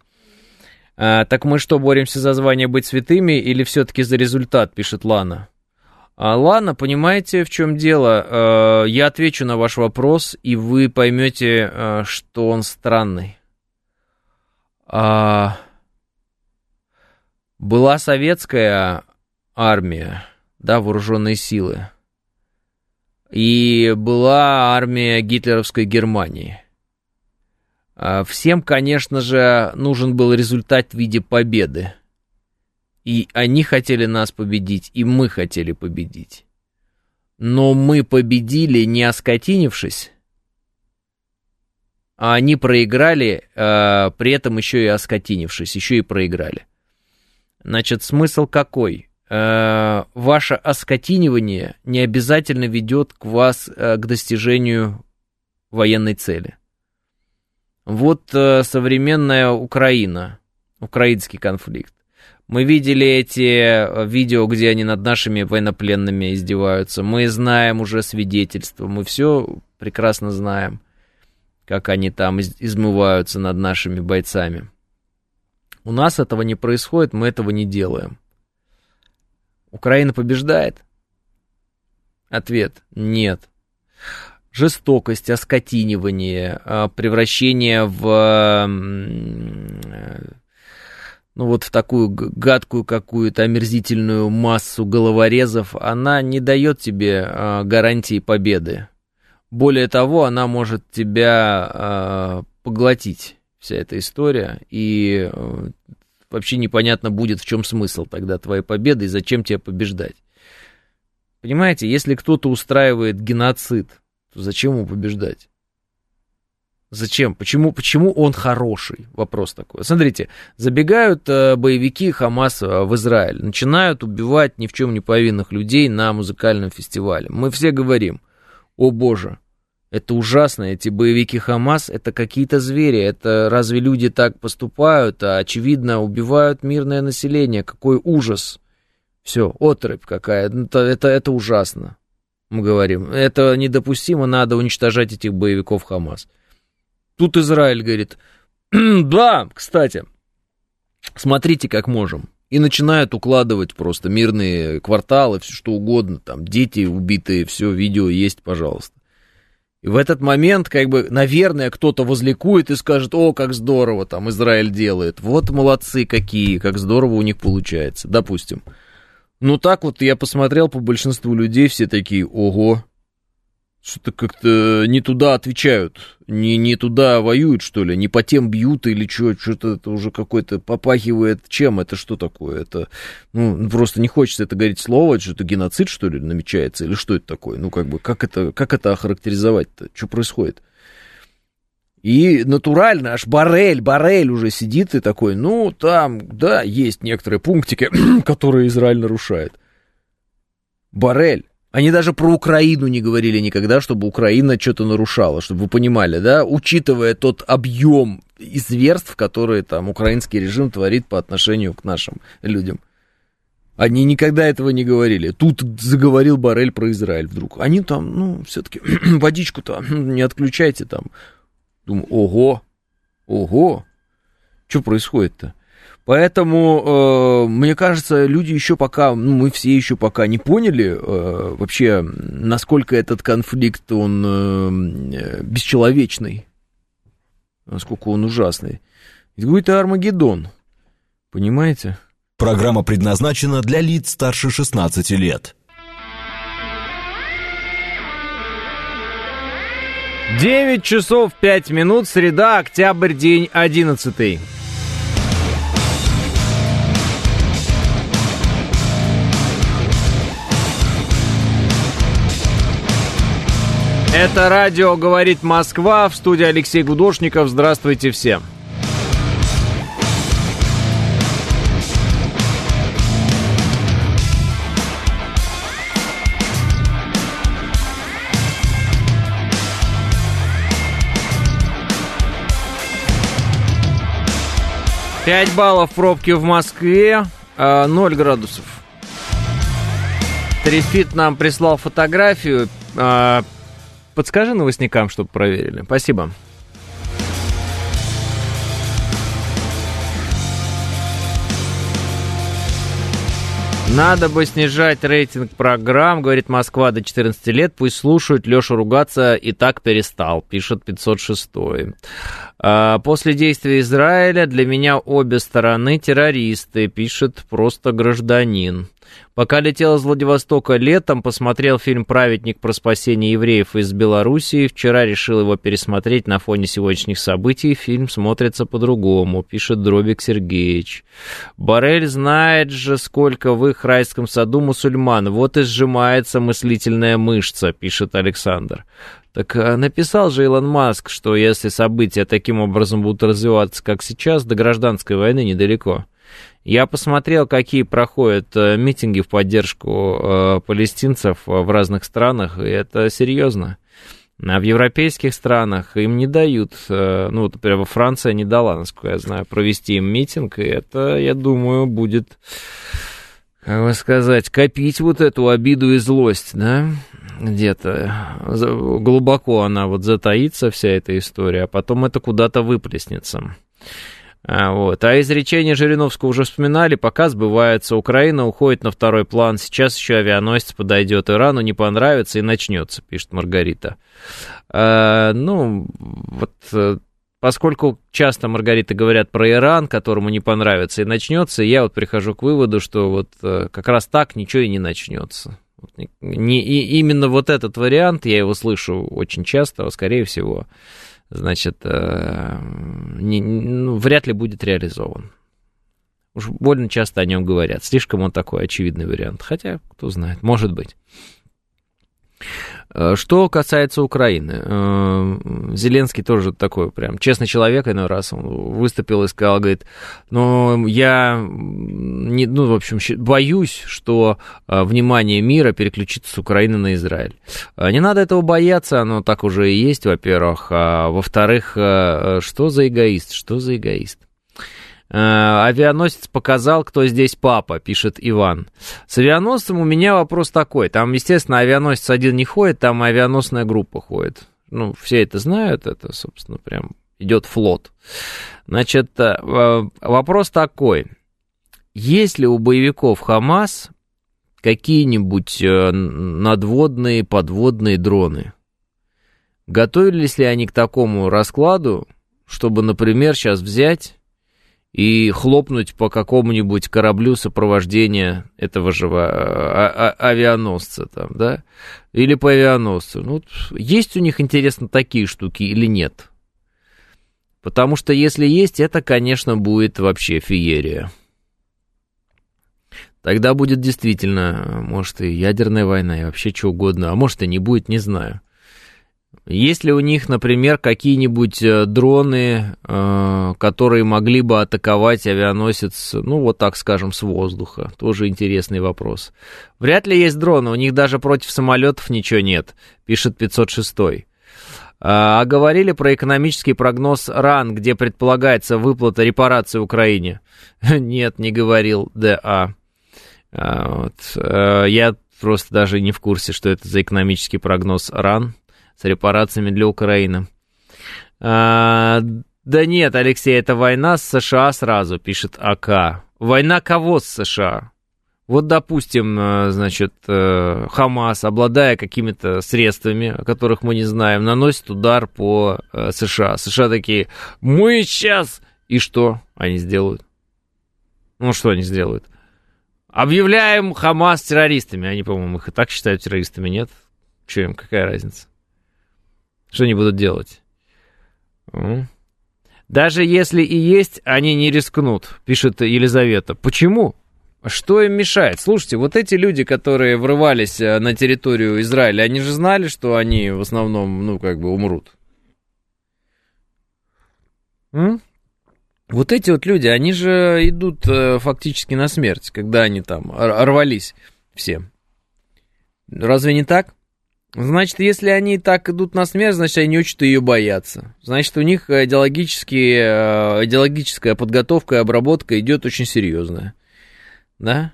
Speaker 2: А, так мы что, боремся за звание быть святыми или все-таки за результат, пишет Лана. А, Лана, понимаете, в чем дело? А, я отвечу на ваш вопрос, и вы поймете, а, что он странный. А, была советская армия, да, вооруженные силы, и была армия гитлеровской Германии. А, всем, конечно же, нужен был результат в виде победы. И они хотели нас победить, и мы хотели победить. Но мы победили, не оскотинившись, а они проиграли, э, при этом еще и оскотинившись, еще и проиграли. Значит, смысл какой? Э, ваше оскотинивание не обязательно ведет к вас э, к достижению военной цели. Вот э, современная Украина, украинский конфликт. Мы видели эти э, видео, где они над нашими военнопленными издеваются. Мы знаем уже свидетельства, мы все прекрасно знаем, как они там измываются над нашими бойцами. У нас этого не происходит, мы этого не делаем. Украина побеждает? Ответ – нет жестокость, оскотинивание, а, превращение в э, ну вот в такую гадкую какую-то омерзительную массу головорезов, она не дает тебе а, гарантии победы. Более того, она может тебя а, поглотить, вся эта история, и э, вообще непонятно будет, в чем смысл тогда твоей победы и зачем тебе побеждать. Понимаете, если кто-то устраивает геноцид – то зачем ему побеждать? Зачем? Почему, почему он хороший? Вопрос такой. Смотрите, забегают э, боевики Хамаса э, в Израиль, начинают убивать ни в чем не повинных людей на музыкальном фестивале. Мы все говорим, о боже, это ужасно, эти боевики Хамас, это какие-то звери, это разве люди так поступают, а очевидно убивают мирное население, какой ужас. Все, отрыбь какая, это, это, это ужасно мы говорим. Это недопустимо, надо уничтожать этих боевиков Хамас. Тут Израиль говорит, да, кстати, смотрите, как можем. И начинают укладывать просто мирные кварталы, все что угодно, там дети убитые, все, видео есть, пожалуйста. И в этот момент, как бы, наверное, кто-то возликует и скажет, о, как здорово там Израиль делает, вот молодцы какие, как здорово у них получается, допустим. Ну так вот я посмотрел по большинству людей, все такие, ого, что-то как-то не туда отвечают, не, не туда воюют, что ли, не по тем бьют или что, что-то это уже какой-то попахивает. Чем это, что такое? Это, ну, просто не хочется это говорить слово, что-то геноцид, что ли, намечается, или что это такое? Ну, как бы, как это, как это охарактеризовать-то? Что происходит? И натурально, аж Барель, Барель уже сидит и такой, ну, там, да, есть некоторые пунктики, которые Израиль нарушает. Барель. Они даже про Украину не говорили никогда, чтобы Украина что-то нарушала, чтобы вы понимали, да, учитывая тот объем изверств, которые там украинский режим творит по отношению к нашим людям. Они никогда этого не говорили. Тут заговорил Барель про Израиль вдруг. Они там, ну, все-таки водичку-то не отключайте там. Думаю, ого, ого, что происходит-то? Поэтому, э, мне кажется, люди еще пока, ну, мы все еще пока не поняли э, вообще, насколько этот конфликт, он э, бесчеловечный, насколько он ужасный. Это какой-то Армагеддон, понимаете?
Speaker 1: Программа предназначена для лиц старше 16 лет.
Speaker 2: 9 часов 5 минут, среда, октябрь, день 11. Это радио «Говорит Москва». В студии Алексей Гудошников. Здравствуйте всем. Пять баллов пробки в Москве, а, Ноль градусов. Трифит нам прислал фотографию. А, Подскажи новостникам, чтобы проверили. Спасибо. Надо бы снижать рейтинг программ, говорит Москва до 14 лет. Пусть слушают. Леша ругаться и так перестал, пишет 506. А, после действия Израиля для меня обе стороны террористы, пишет просто гражданин. Пока летел из Владивостока летом, посмотрел фильм «Праведник» про спасение евреев из Белоруссии. Вчера решил его пересмотреть на фоне сегодняшних событий. Фильм смотрится по-другому, пишет Дробик Сергеевич. Барель знает же, сколько в их райском саду мусульман. Вот и сжимается мыслительная мышца, пишет Александр. Так а, написал же Илон Маск, что если события таким образом будут развиваться, как сейчас, до гражданской войны недалеко. Я посмотрел, какие проходят э, митинги в поддержку э, палестинцев в разных странах, и это серьезно. А в европейских странах им не дают, э, ну вот, например, во Франции не дала, насколько я знаю, провести им митинг, и это, я думаю, будет, как бы сказать, копить вот эту обиду и злость, да, где-то глубоко она вот затаится, вся эта история, а потом это куда-то выплеснется. А, вот. А изречение Жириновского уже вспоминали, пока сбывается. Украина уходит на второй план. Сейчас еще авианосец подойдет. Ирану не понравится и начнется, пишет Маргарита. А, ну, вот э, поскольку часто Маргарита говорят про Иран, которому не понравится и начнется, я вот прихожу к выводу, что вот э, как раз так ничего и не начнется. Не, и именно вот этот вариант, я его слышу очень часто, а скорее всего, значит, э, не, ну, вряд ли будет реализован. Уж больно часто о нем говорят. Слишком он такой очевидный вариант. Хотя, кто знает, может быть. Э, что касается Украины, э, Зеленский тоже такой прям честный человек, иной раз он выступил и сказал, говорит, ну, я, не, ну, в общем, боюсь, что э, внимание мира переключится с Украины на Израиль. Не надо этого бояться, оно так уже и есть, во-первых, а во-вторых, что за эгоист, что за эгоист? Э, авианосец показал, кто здесь папа, пишет Иван. С авианосцем у меня вопрос такой. Там, естественно, авианосец один не ходит, там авианосная группа ходит. Ну, все это знают, это, собственно, прям идет флот. Значит, э, вопрос такой. Есть ли у боевиков Хамас какие-нибудь э, надводные, подводные дроны? Готовились ли они к такому раскладу, чтобы, например, сейчас взять и хлопнуть по какому-нибудь кораблю сопровождения этого же а, а, авианосца там, да, или по авианосцу. Ну, есть у них, интересно, такие штуки или нет? Потому что если есть, это, конечно, будет вообще феерия. Тогда будет действительно, может, и ядерная война, и вообще что угодно, а может, и не будет, не знаю. Есть ли у них, например, какие-нибудь э, дроны, э, которые могли бы атаковать авианосец, ну, вот так скажем, с воздуха? Тоже интересный вопрос. Вряд ли есть дроны, у них даже против самолетов ничего нет, пишет 506. А, а говорили про экономический прогноз РАН, где предполагается выплата репарации Украине? Нет, не говорил ДА. А, вот. Э, я просто даже не в курсе, что это за экономический прогноз РАН с репарациями для Украины. А, да нет, Алексей, это война с США сразу, пишет АК. Война кого с США? Вот, допустим, э, значит, э, Хамас, обладая какими-то средствами, о которых мы не знаем, наносит удар по э, США. США такие, мы сейчас... И что они сделают? Ну, что они сделают? Объявляем Хамас террористами. Они, по-моему, их и так считают террористами, нет? Че им, какая разница? Что они будут делать? Даже если и есть, они не рискнут, пишет Елизавета. Почему? Что им мешает? Слушайте, вот эти люди, которые врывались э, на территорию Израиля, они же знали, что они в основном, ну, как бы умрут. М? Вот эти вот люди, они же идут э, фактически на смерть, когда они там рвались все. Разве не так? Значит, если они так идут на смерть, значит, они очень ее боятся. Значит, у них э, идеологическая подготовка и обработка идет очень серьезная. Да?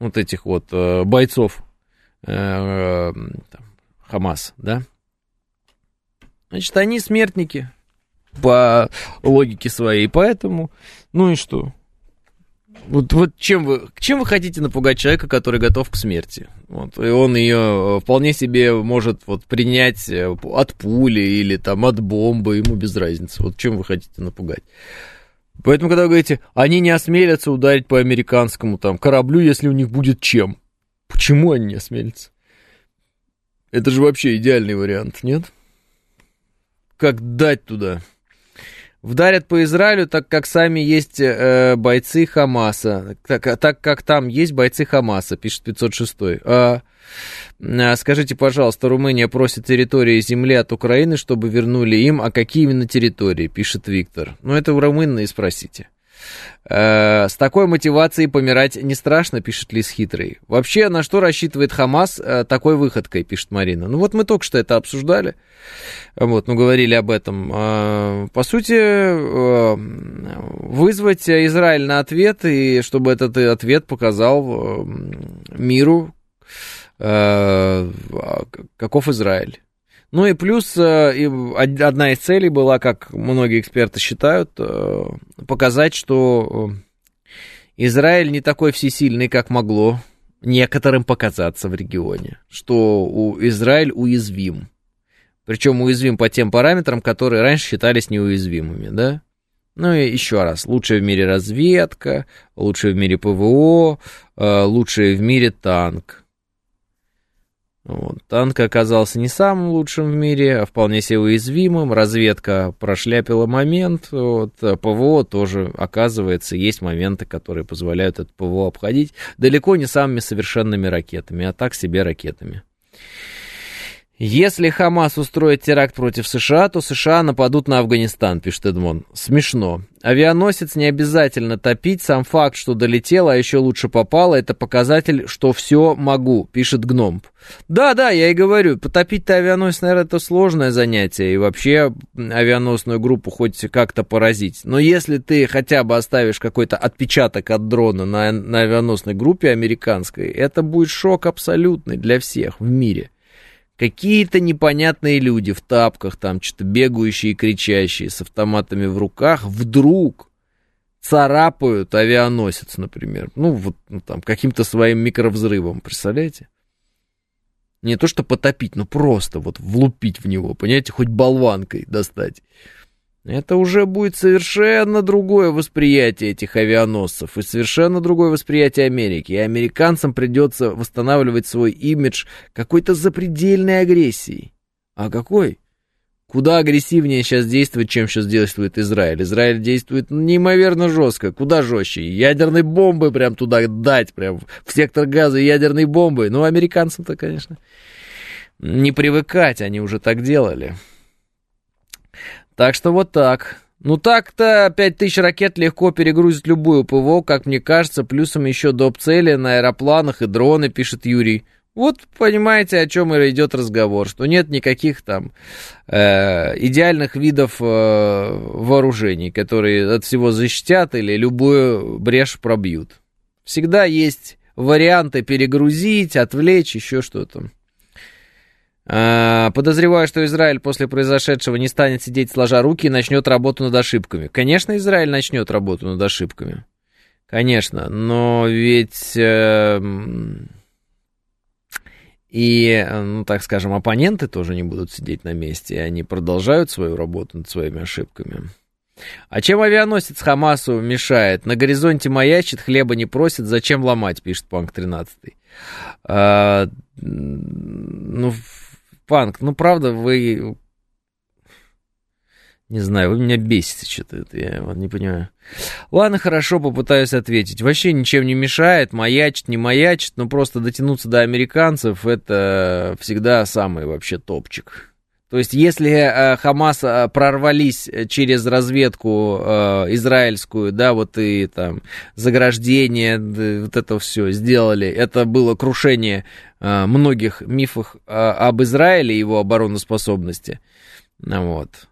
Speaker 2: Вот этих вот э, бойцов э, там, Хамас, да? Значит, они смертники по логике своей, поэтому, ну и что? Вот, вот чем вы, чем вы хотите напугать человека, который готов к смерти? Вот, и он ее вполне себе может вот, принять э, от пули или там от бомбы, ему без разницы. Вот чем вы хотите напугать? Поэтому, когда вы говорите, они не осмелятся ударить по американскому там кораблю, если у них будет чем. Почему они не осмелятся? Это же вообще идеальный вариант, нет? Как дать туда? Вдарят по Израилю, так как сами есть э, бойцы Хамаса. Так, так как там есть бойцы Хамаса, пишет 506. А, а, скажите, пожалуйста, Румыния просит территории земли от Украины, чтобы вернули им. А какие именно территории, пишет Виктор. Ну, это у румын и спросите. Э, с такой мотивацией помирать не страшно, пишет Лис Хитрый. Вообще, на что рассчитывает Хамас э, такой выходкой, пишет Марина. Ну вот мы только что это обсуждали, вот, ну говорили об этом. Э, по сути, вызвать Израиль на ответ, и чтобы этот ответ показал миру, каков Израиль. Ну и плюс э, одна из целей была, как многие эксперты считают, э, показать, что э, Израиль не такой всесильный, как могло некоторым показаться в регионе, что у Израиль уязвим. Причем уязвим по тем параметрам, которые раньше считались неуязвимыми, да? Ну и еще раз, лучшая в мире разведка, лучшая в мире ПВО, лучшая в мире танк. Вот. Танк оказался не самым лучшим в мире, а вполне себе уязвимым. Разведка прошляпила момент. Вот. ПВО тоже, оказывается, есть моменты, которые позволяют это ПВО обходить. Далеко не самыми совершенными ракетами, а так себе ракетами. Если Хамас устроит теракт против США, то США нападут на Афганистан, пишет Эдмон. Смешно. Авианосец не обязательно топить, сам факт, что долетело, а еще лучше попало, это показатель, что все могу, пишет Гномб. Да, да, я и говорю, потопить-то авианосец, наверное, это сложное занятие, и вообще авианосную группу хоть как-то поразить. Но если ты хотя бы оставишь какой-то отпечаток от дрона на, на авианосной группе американской, это будет шок абсолютный для всех в мире. Какие-то непонятные люди в тапках, там что-то бегающие и кричащие, с автоматами в руках, вдруг царапают авианосец, например. Ну, вот ну, там, каким-то своим микровзрывом, представляете? Не то, что потопить, но просто вот влупить в него, понимаете, хоть болванкой достать. Это уже будет совершенно другое восприятие этих авианосцев и совершенно другое восприятие Америки. И американцам придется восстанавливать свой имидж какой-то запредельной агрессией. А какой? Куда агрессивнее сейчас действовать, чем сейчас действует Израиль. Израиль действует неимоверно жестко, куда жестче. Ядерной бомбы прям туда дать, прям в сектор газа ядерной бомбы. Ну, американцам-то, конечно, не привыкать, они уже так делали. Так что вот так. Ну так-то 5000 ракет легко перегрузит любую ПВО, как мне кажется, плюсом еще доп. цели на аэропланах и дроны, пишет Юрий. Вот понимаете, о чем идет разговор, что нет никаких там э, идеальных видов э, вооружений, которые от всего защитят или любую брешь пробьют. Всегда есть варианты перегрузить, отвлечь, еще что-то. А, подозреваю, что Израиль после произошедшего не станет сидеть сложа руки и начнет работу над ошибками. Конечно, Израиль начнет работу над ошибками. Конечно, но ведь э, и, ну, так скажем, оппоненты тоже не будут сидеть на месте, они продолжают свою работу над своими ошибками. А чем авианосец Хамасу мешает? На горизонте маячит, хлеба не просит, зачем ломать, пишет Панк 13. А, ну, Панк, ну правда, вы... Не знаю, вы меня бесите что-то, это я вот не понимаю. Ладно, хорошо, попытаюсь ответить. Вообще ничем не мешает, маячит, не маячит, но просто дотянуться до американцев, это всегда самый вообще топчик. То есть, если э, Хамас э, прорвались через разведку э, израильскую, да, вот и там заграждение, вот это все сделали, это было крушение э, многих мифов э, об Израиле и его обороноспособности, вот,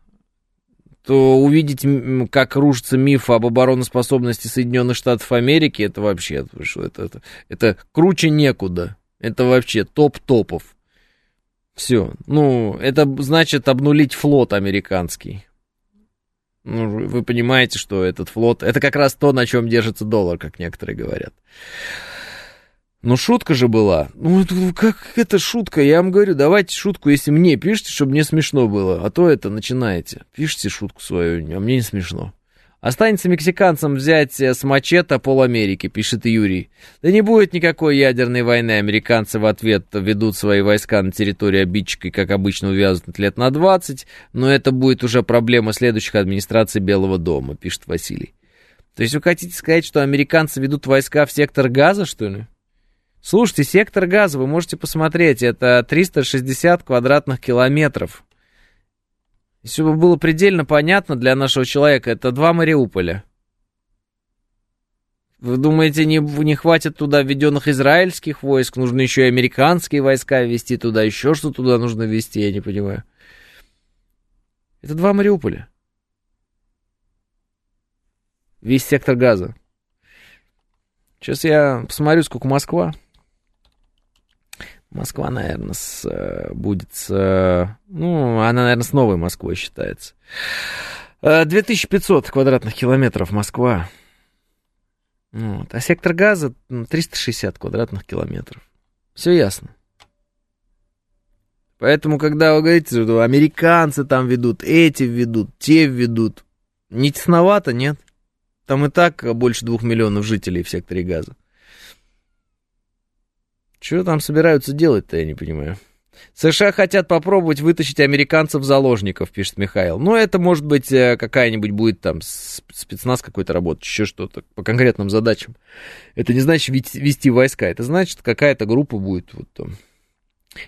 Speaker 2: то увидеть, как рушится миф об обороноспособности Соединенных Штатов Америки, это вообще, это, это, это круче некуда. Это вообще топ топов. Все. Ну, это значит обнулить флот американский. Ну, вы понимаете, что этот флот... Это как раз то, на чем держится доллар, как некоторые говорят. Ну, шутка же была. Ну, как это шутка? Я вам говорю, давайте шутку, если мне пишите, чтобы мне смешно было. А то это начинаете. Пишите шутку свою, а мне не смешно. Останется мексиканцам взять э, с мачете пол Америки, пишет Юрий. Да не будет никакой ядерной войны. Американцы в ответ ведут свои войска на территорию обидчика как обычно, увязнут лет на 20. Но это будет уже проблема следующих администраций Белого дома, пишет Василий. То есть вы хотите сказать, что американцы ведут войска в сектор газа, что ли? Слушайте, сектор газа, вы можете посмотреть, это 360 квадратных километров. Если бы было предельно понятно для нашего человека, это два Мариуполя. Вы думаете, не, не хватит туда введенных израильских войск? Нужно еще и американские войска ввести туда, еще что туда нужно ввести, я не понимаю. Это два Мариуполя. Весь сектор газа. Сейчас я посмотрю, сколько Москва. Москва, наверное, с, э, будет с... Ну, она, наверное, с новой Москвой считается. 2500 э, квадратных километров Москва. Вот. А сектор газа 360 квадратных километров. Все ясно. Поэтому, когда вы говорите, что американцы там ведут, эти ведут, те ведут, не тесновато, нет? Там и так больше двух миллионов жителей в секторе газа. Что там собираются делать-то, я не понимаю. США хотят попробовать вытащить американцев заложников, пишет Михаил. Ну, это может быть э, какая-нибудь будет там спецназ какой-то работать, еще что-то по конкретным задачам. Это не значит вести войска, это значит какая-то группа будет вот там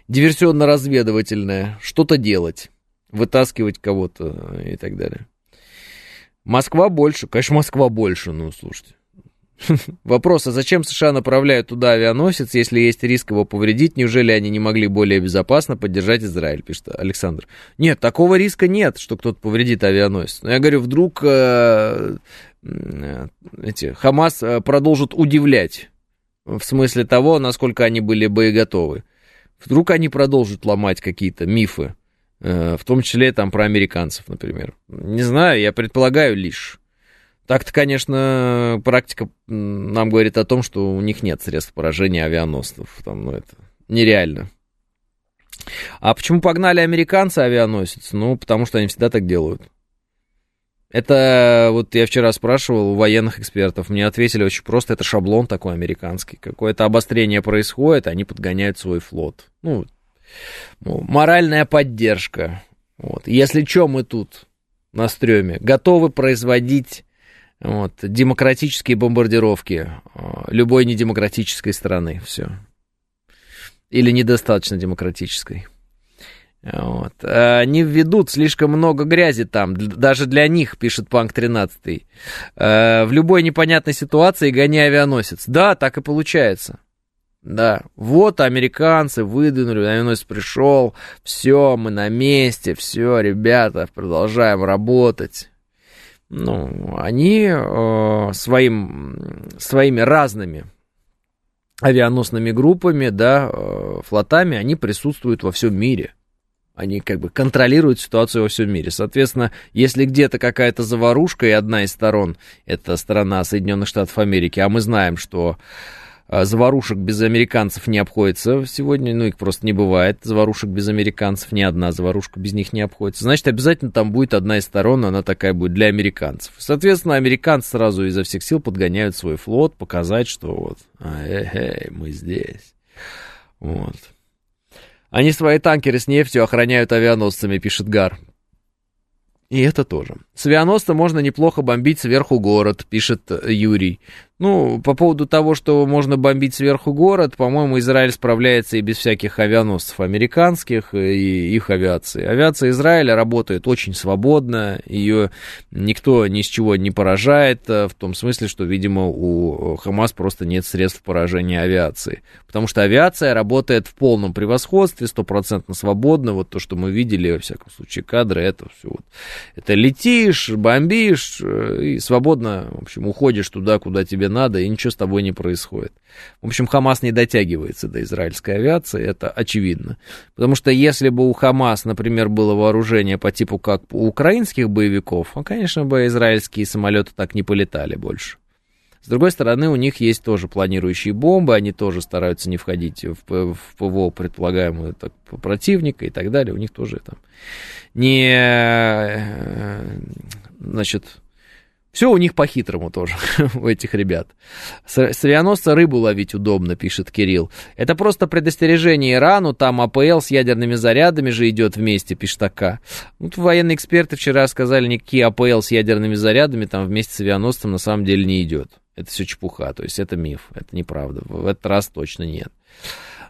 Speaker 2: диверсионно-разведывательная, что-то делать, вытаскивать кого-то и так далее. Москва больше, конечно, Москва больше, ну, слушайте. Вопрос, а зачем США направляют туда авианосец, если есть риск его повредить? Неужели они не могли более безопасно поддержать Израиль, пишет Александр. Нет, такого риска нет, что кто-то повредит авианосец. Но я говорю, вдруг э, э, эти, Хамас э, продолжит удивлять в смысле того, насколько они были боеготовы. Вдруг они продолжат ломать какие-то мифы, э, в том числе там про американцев, например. Не знаю, я предполагаю лишь. Так-то, конечно, практика нам говорит о том, что у них нет средств поражения авианосцев. Там, ну, это нереально. А почему погнали американцы авианосец? Ну, потому что они всегда так делают. Это, вот я вчера спрашивал у военных экспертов, мне ответили очень просто, это шаблон такой американский. Какое-то обострение происходит, они подгоняют свой флот. Ну, моральная поддержка. Вот. Если что, мы тут на стреме готовы производить вот, демократические бомбардировки э, любой недемократической страны. Все. Или недостаточно демократической. Вот. Они введут слишком много грязи там, даже для них, пишет Панк 13. Э, в любой непонятной ситуации гони авианосец. Да, так и получается. Да, вот американцы выдвинули, авианосец пришел, все, мы на месте, все, ребята, продолжаем работать ну, они э, своим, своими разными авианосными группами, да, э, флотами, они присутствуют во всем мире. Они как бы контролируют ситуацию во всем мире. Соответственно, если где-то какая-то заварушка, и одна из сторон, это страна Соединенных Штатов Америки, а мы знаем, что заварушек без американцев не обходится сегодня, ну их просто не бывает. Заварушек без американцев ни одна заварушка без них не обходится. Значит, обязательно там будет одна из сторон, она такая будет для американцев. Соответственно, американцы сразу изо всех сил подгоняют свой флот, показать, что вот, эй, мы здесь. Вот. Они свои танкеры с нефтью охраняют авианосцами, пишет Гар. И это тоже. С авианосца можно неплохо бомбить сверху город, пишет Юрий. Ну, по поводу того, что можно бомбить сверху город, по-моему, Израиль справляется и без всяких авианосцев американских и их авиации. Авиация Израиля работает очень свободно, ее никто ни с чего не поражает, э, в том смысле, что, видимо, у Хамас просто нет средств поражения авиации. Потому что авиация работает в полном превосходстве, стопроцентно свободно. Вот то, что мы видели, во всяком случае, кадры, это все вот. Это летишь, бомбишь э, и свободно, в общем, уходишь туда, куда тебе тебе надо, и ничего с тобой не происходит. В общем, Хамас не дотягивается до израильской авиации, это очевидно. Потому что если бы у Хамас, например, было вооружение по типу как у украинских боевиков, ну, конечно бы израильские самолеты так не полетали больше. С другой стороны, у них есть тоже планирующие бомбы, они тоже стараются не входить в, ПВО предполагаемого так, противника и так далее. У них тоже там не, э, значит, все у них по-хитрому тоже, у этих ребят. С, авианосца рыбу ловить удобно, пишет Кирилл. Это просто предостережение Ирану, там АПЛ с ядерными зарядами же идет вместе, пишет АК. Вот военные эксперты вчера сказали, никакие АПЛ с ядерными зарядами там вместе с авианосцем на самом деле не идет. Это все чепуха, то есть это миф, это неправда. В этот раз точно нет.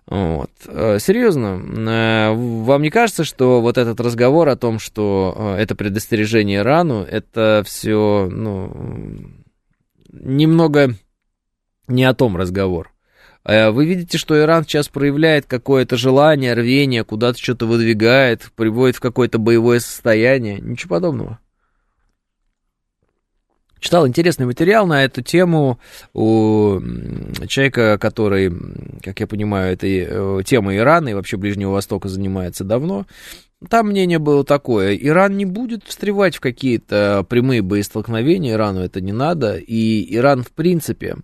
Speaker 2: Вот. Э, серьезно, э, вам не кажется, что вот этот разговор о том, что э, это предостережение Ирану, это все, ну, немного не о том разговор. Вы видите, что Иран сейчас проявляет какое-то желание, рвение, куда-то что-то выдвигает, приводит в какое-то боевое состояние. Ничего подобного. Читал интересный материал на эту тему у человека, который, как я понимаю, этой э, темой Ирана и вообще Ближнего Востока занимается давно. Там мнение было такое, Иран не будет встревать в какие-то прямые боестолкновения, Ирану это не надо, и Иран, в принципе,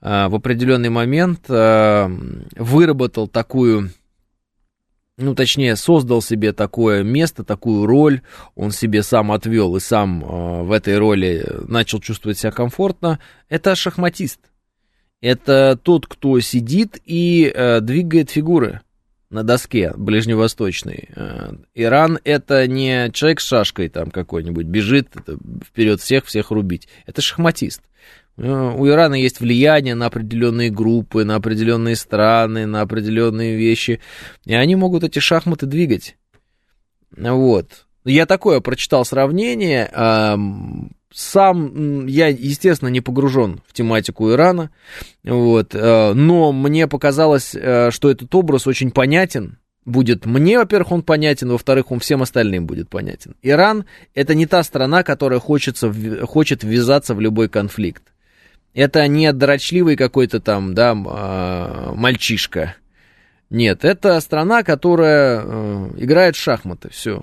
Speaker 2: э, в определенный момент э, выработал такую ну, точнее, создал себе такое место, такую роль, он себе сам отвел и сам э, в этой роли начал чувствовать себя комфортно, это шахматист. Это тот, кто сидит и э, двигает фигуры на доске ближневосточной. Э, Иран это не человек с шашкой там какой-нибудь, бежит вперед всех, всех рубить. Это шахматист. Э, у Ирана есть влияние на определенные группы, на определенные страны, на определенные вещи, и они могут эти шахматы двигать. Вот. Я такое прочитал сравнение. Сам я, естественно, не погружен в тематику Ирана, вот, э, но мне показалось, э, что этот образ очень понятен, будет мне, во-первых, он понятен, во-вторых, он всем остальным будет понятен. Иран – это не та страна, которая хочется, хочет ввязаться в любой конфликт. Это не дрочливый какой-то там, да, а, мальчишка. Нет, это страна, которая э, играет в шахматы, все,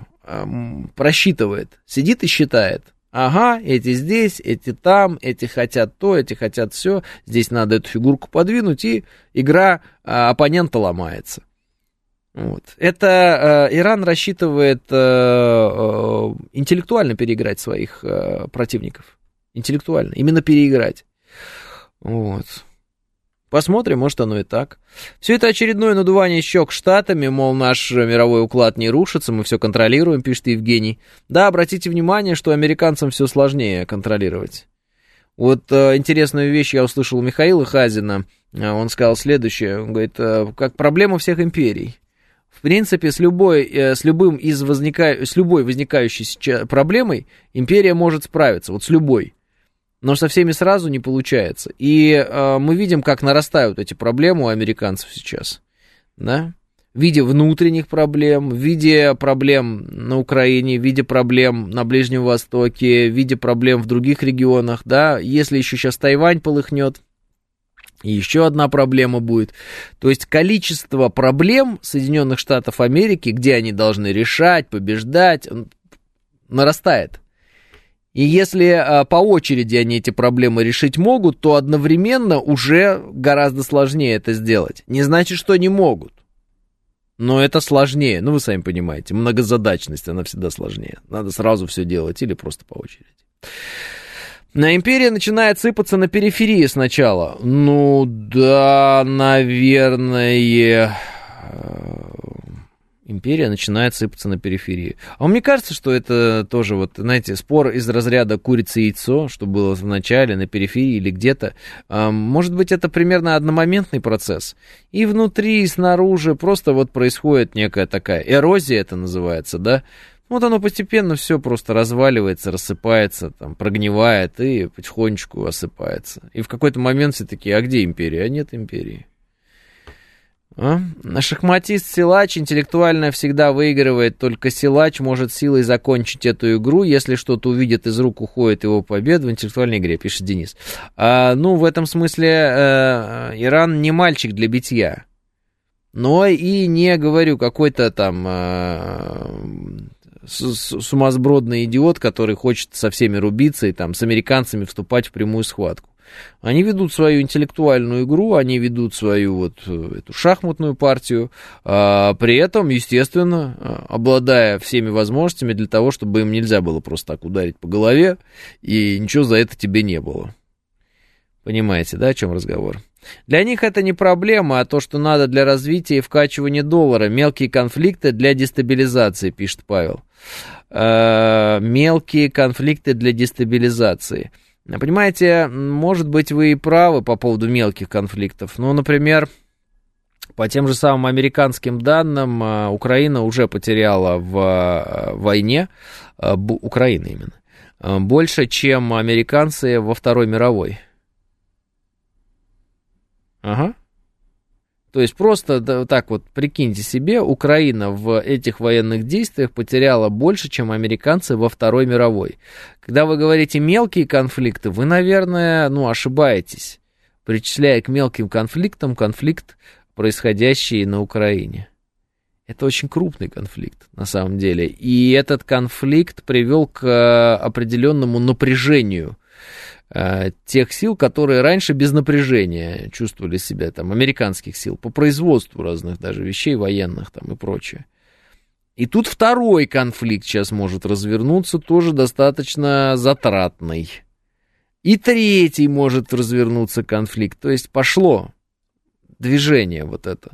Speaker 2: просчитывает, сидит и считает. Ага, эти здесь, эти там, эти хотят то, эти хотят все. Здесь надо эту фигурку подвинуть, и игра а, оппонента ломается. Вот. Это э, Иран рассчитывает э, э, интеллектуально переиграть своих э, противников. Интеллектуально, именно переиграть. Вот. Посмотрим, может оно и так. Все это очередное надувание щек штатами, мол, наш мировой уклад не рушится, мы все контролируем, пишет Евгений. Да, обратите внимание, что американцам все сложнее контролировать. Вот э, интересную вещь я услышал у Михаила Хазина. Э, он сказал следующее. Он говорит, э, как проблема всех империй. В принципе, с любой, э, с любым из возника... с любой возникающей проблемой империя может справиться. Вот с любой но со всеми сразу не получается. И э, мы видим, как нарастают эти проблемы у американцев сейчас, да, в виде внутренних проблем, в виде проблем на Украине, в виде проблем на Ближнем Востоке, в виде проблем в других регионах, да, если еще сейчас Тайвань полыхнет, и еще одна проблема будет. То есть количество проблем Соединенных Штатов Америки, где они должны решать, побеждать, нарастает. И если а, по очереди они эти проблемы решить могут, то одновременно уже гораздо сложнее это сделать. Не значит, что не могут. Но это сложнее. Ну, вы сами понимаете, многозадачность, она всегда сложнее. Надо сразу все делать или просто по очереди. На империя начинает сыпаться на периферии сначала. Ну да, наверное. Империя начинает сыпаться на периферии. А мне кажется, что это тоже, вот, знаете, спор из разряда курицы и яйцо, что было в начале, на периферии или где-то. Может быть, это примерно одномоментный процесс. И внутри, и снаружи просто вот происходит некая такая эрозия, это называется, да, вот оно постепенно все просто разваливается, рассыпается, там, прогнивает и потихонечку осыпается. И в какой-то момент все такие, а где империя? А нет империи. А? Шахматист-силач интеллектуально всегда выигрывает, только силач может силой закончить эту игру, если что-то увидит, из рук уходит его победа в интеллектуальной игре, пишет Денис. А, ну, в этом смысле э, Иран не мальчик для битья. Но и не, говорю, какой-то там э, сумасбродный идиот, который хочет со всеми рубиться и там с американцами вступать в прямую схватку. Они ведут свою интеллектуальную игру, они ведут свою вот э, эту шахматную партию, а, при этом, естественно, а, обладая всеми возможностями для того, чтобы им нельзя было просто так ударить по голове, и ничего за это тебе не было. Понимаете, да, о чем разговор? Для них это не проблема, а то, что надо для развития и вкачивания доллара. Мелкие конфликты для дестабилизации, пишет Павел. Э, мелкие конфликты для дестабилизации. Понимаете, может быть, вы и правы по поводу мелких конфликтов. Ну, например, по тем же самым американским данным, э, Украина уже потеряла в э, войне, Украина именно, больше, чем американцы во Второй мировой. Ага. То есть просто да, так вот прикиньте себе, Украина в этих военных действиях потеряла больше, чем американцы во Второй мировой. Когда вы говорите мелкие конфликты, вы, наверное, ну, ошибаетесь, причисляя к мелким конфликтам конфликт, происходящий на Украине. Это очень крупный конфликт, на самом деле. И этот конфликт привел к определенному напряжению Э, тех сил, которые раньше без напряжения чувствовали себя, там, американских сил, по производству разных даже вещей военных там и прочее. И тут второй конфликт сейчас может развернуться, тоже достаточно затратный. И третий может развернуться конфликт. То есть пошло движение вот это.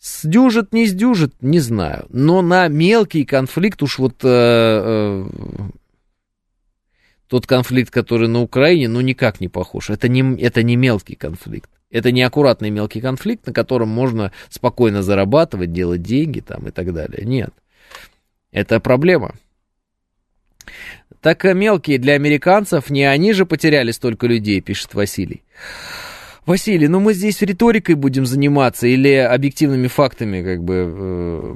Speaker 2: Сдюжит, не сдюжит, не знаю. Но на мелкий конфликт уж вот э, э, тот конфликт, который на Украине, ну, никак не похож. Это не, это не мелкий конфликт. Это не аккуратный мелкий конфликт, на котором можно спокойно зарабатывать, делать деньги там и так далее. Нет. Это проблема. Так мелкие для американцев, не они же потеряли столько людей, пишет Василий. Василий, ну мы здесь риторикой будем заниматься или объективными фактами как бы э,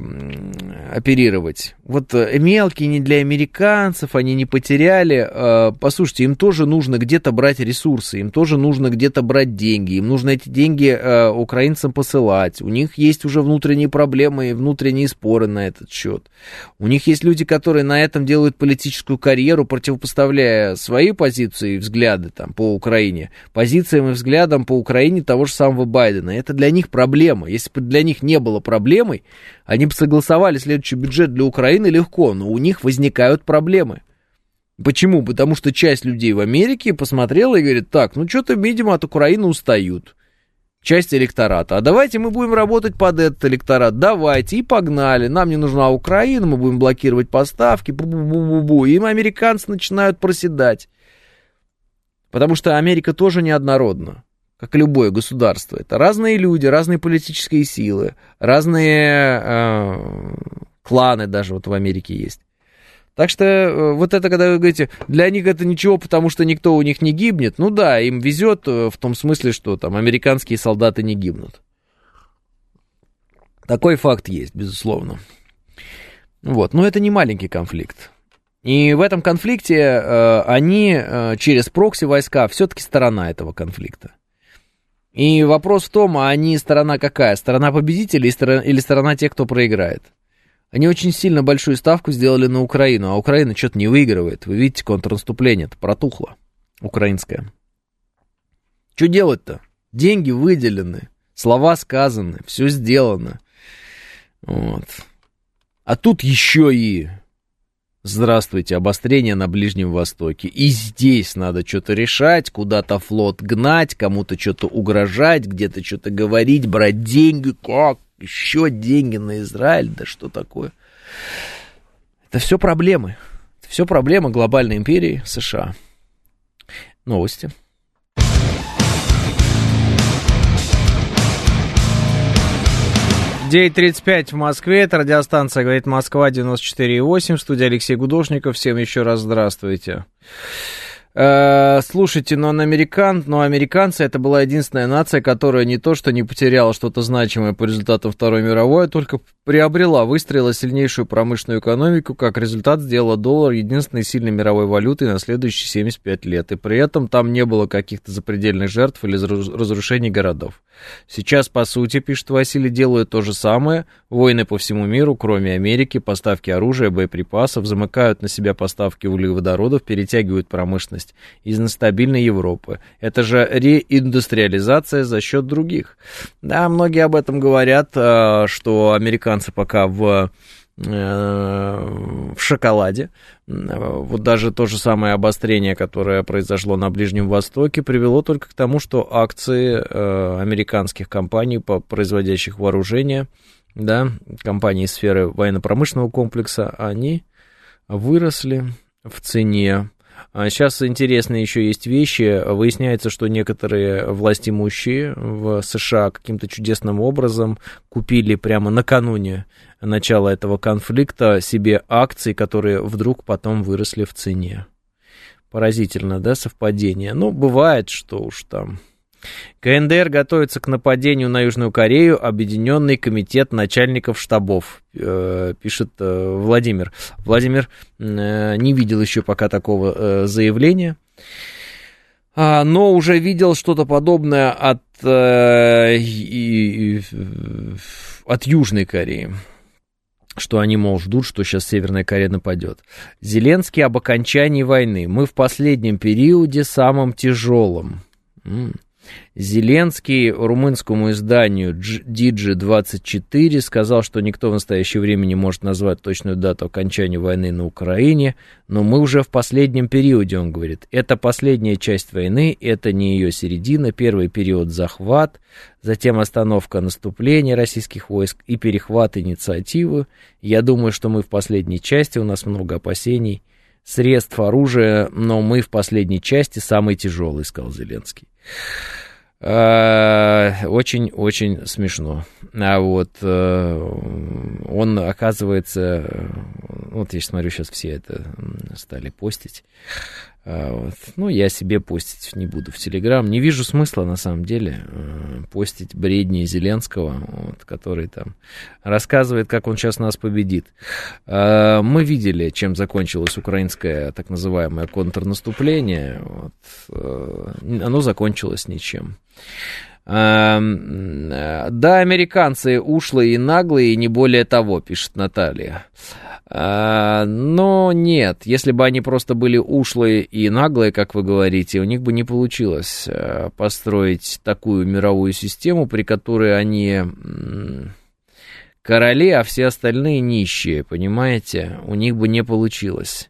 Speaker 2: оперировать? Вот э, мелкие не для американцев, они не потеряли. Э, послушайте, им тоже нужно где-то брать ресурсы, им тоже нужно где-то брать деньги, им нужно эти деньги э, украинцам посылать. У них есть уже внутренние проблемы и внутренние споры на этот счет. У них есть люди, которые на этом делают политическую карьеру, противопоставляя свои позиции и взгляды там, по Украине позициям и взглядам по Украине того же самого Байдена. Это для них проблема. Если бы для них не было проблемой, они бы согласовали следующий бюджет для Украины легко, но у них возникают проблемы. Почему? Потому что часть людей в Америке посмотрела и говорит, так, ну что-то, видимо, от Украины устают. Часть электората. А давайте мы будем работать под этот электорат. Давайте. И погнали. Нам не нужна Украина, мы будем блокировать поставки. Бу-бу-бу-бу-бу. Им американцы начинают проседать. Потому что Америка тоже неоднородна как и любое государство. Это разные люди, разные политические силы, разные э, кланы даже вот в Америке есть. Так что э, вот это, когда вы говорите, для них это ничего, потому что никто у них не гибнет, ну да, им везет э, в том смысле, что там американские солдаты не гибнут. Такой факт есть, безусловно. Вот, но это не маленький конфликт. И в этом конфликте э, они э, через прокси войска все-таки сторона этого конфликта. И вопрос в том, а они сторона какая? Сторона победителей или сторона тех, кто проиграет? Они очень сильно большую ставку сделали на Украину, а Украина что-то не выигрывает. Вы видите, контрнаступление это протухло, украинское. Что делать-то? Деньги выделены, слова сказаны, все сделано. Вот. А тут еще и Здравствуйте, обострение на Ближнем Востоке. И здесь надо что-то решать, куда-то флот гнать, кому-то что-то угрожать, где-то что-то говорить, брать деньги. Как? еще деньги на Израиль, да что такое? Это все проблемы. Это все проблемы глобальной империи США. Новости. 9.35 в Москве, это радиостанция «Говорит Москва» 94.8, студия Алексей Гудошников, всем еще раз здравствуйте. Э, слушайте, но он американ, но американцы это была единственная нация, которая не то что не потеряла что-то значимое по результатам Второй мировой, а только приобрела, выстроила сильнейшую промышленную экономику, как результат сделала доллар единственной сильной мировой валютой на следующие 75 лет. И при этом там не было каких-то запредельных жертв или разрушений городов. Сейчас, по сути, пишет Василий, делают то же самое. Войны по всему миру, кроме Америки, поставки оружия, боеприпасов, замыкают на себя поставки углеводородов, перетягивают промышленность из нестабильной Европы. Это же реиндустриализация за счет других. Да, многие об этом говорят, а, что американцы пока в Э, в шоколаде. Вот даже то же самое обострение, которое произошло на Ближнем Востоке, привело только к тому, что акции э, американских компаний, производящих вооружение, да, компании сферы военно-промышленного комплекса, они выросли в цене. Сейчас а интересные еще есть вещи. Выясняется, что некоторые властимущие в США каким-то чудесным образом купили прямо накануне начала этого конфликта себе акции, которые вдруг потом выросли в цене. Поразительно, да, совпадение? Ну, бывает, что уж там. КНДР готовится к нападению на Южную Корею, Объединенный комитет начальников штабов, э, пишет э, Владимир. Владимир э, не видел еще пока такого заявления, а, но уже видел что-то подобное от, от Южной Кореи что они, мол, ждут, что сейчас Северная Корея нападет. Зеленский об окончании войны. Мы в последнем периоде самом тяжелом. Зеленский румынскому изданию Digi24 сказал, что никто в настоящее время не может назвать точную дату окончания войны на Украине, но мы уже в последнем периоде, он говорит. Это последняя часть войны, это не ее середина, первый период захват, затем остановка наступления российских войск и перехват инициативы. Я думаю, что мы в последней части, у нас много опасений, средств оружия, но мы в последней части самый тяжелый, сказал Зеленский. Очень-очень э, смешно. А вот э, он, оказывается, вот я смотрю, сейчас все это стали постить. А, вот. Ну, я себе постить не буду в Телеграм. Не вижу смысла, на самом деле, э, постить бредни Зеленского, вот, который там рассказывает, как он сейчас нас победит. А, мы видели, чем закончилось украинское так называемое контрнаступление. Вот. Э, оно закончилось ничем. А, да, американцы ушлые и наглые, и не более того, пишет Наталья. А, но нет, если бы они просто были ушлые и наглые, как вы говорите, у них бы не получилось э, построить такую мировую систему, при которой они короли, а все остальные нищие, понимаете? У них бы не получилось.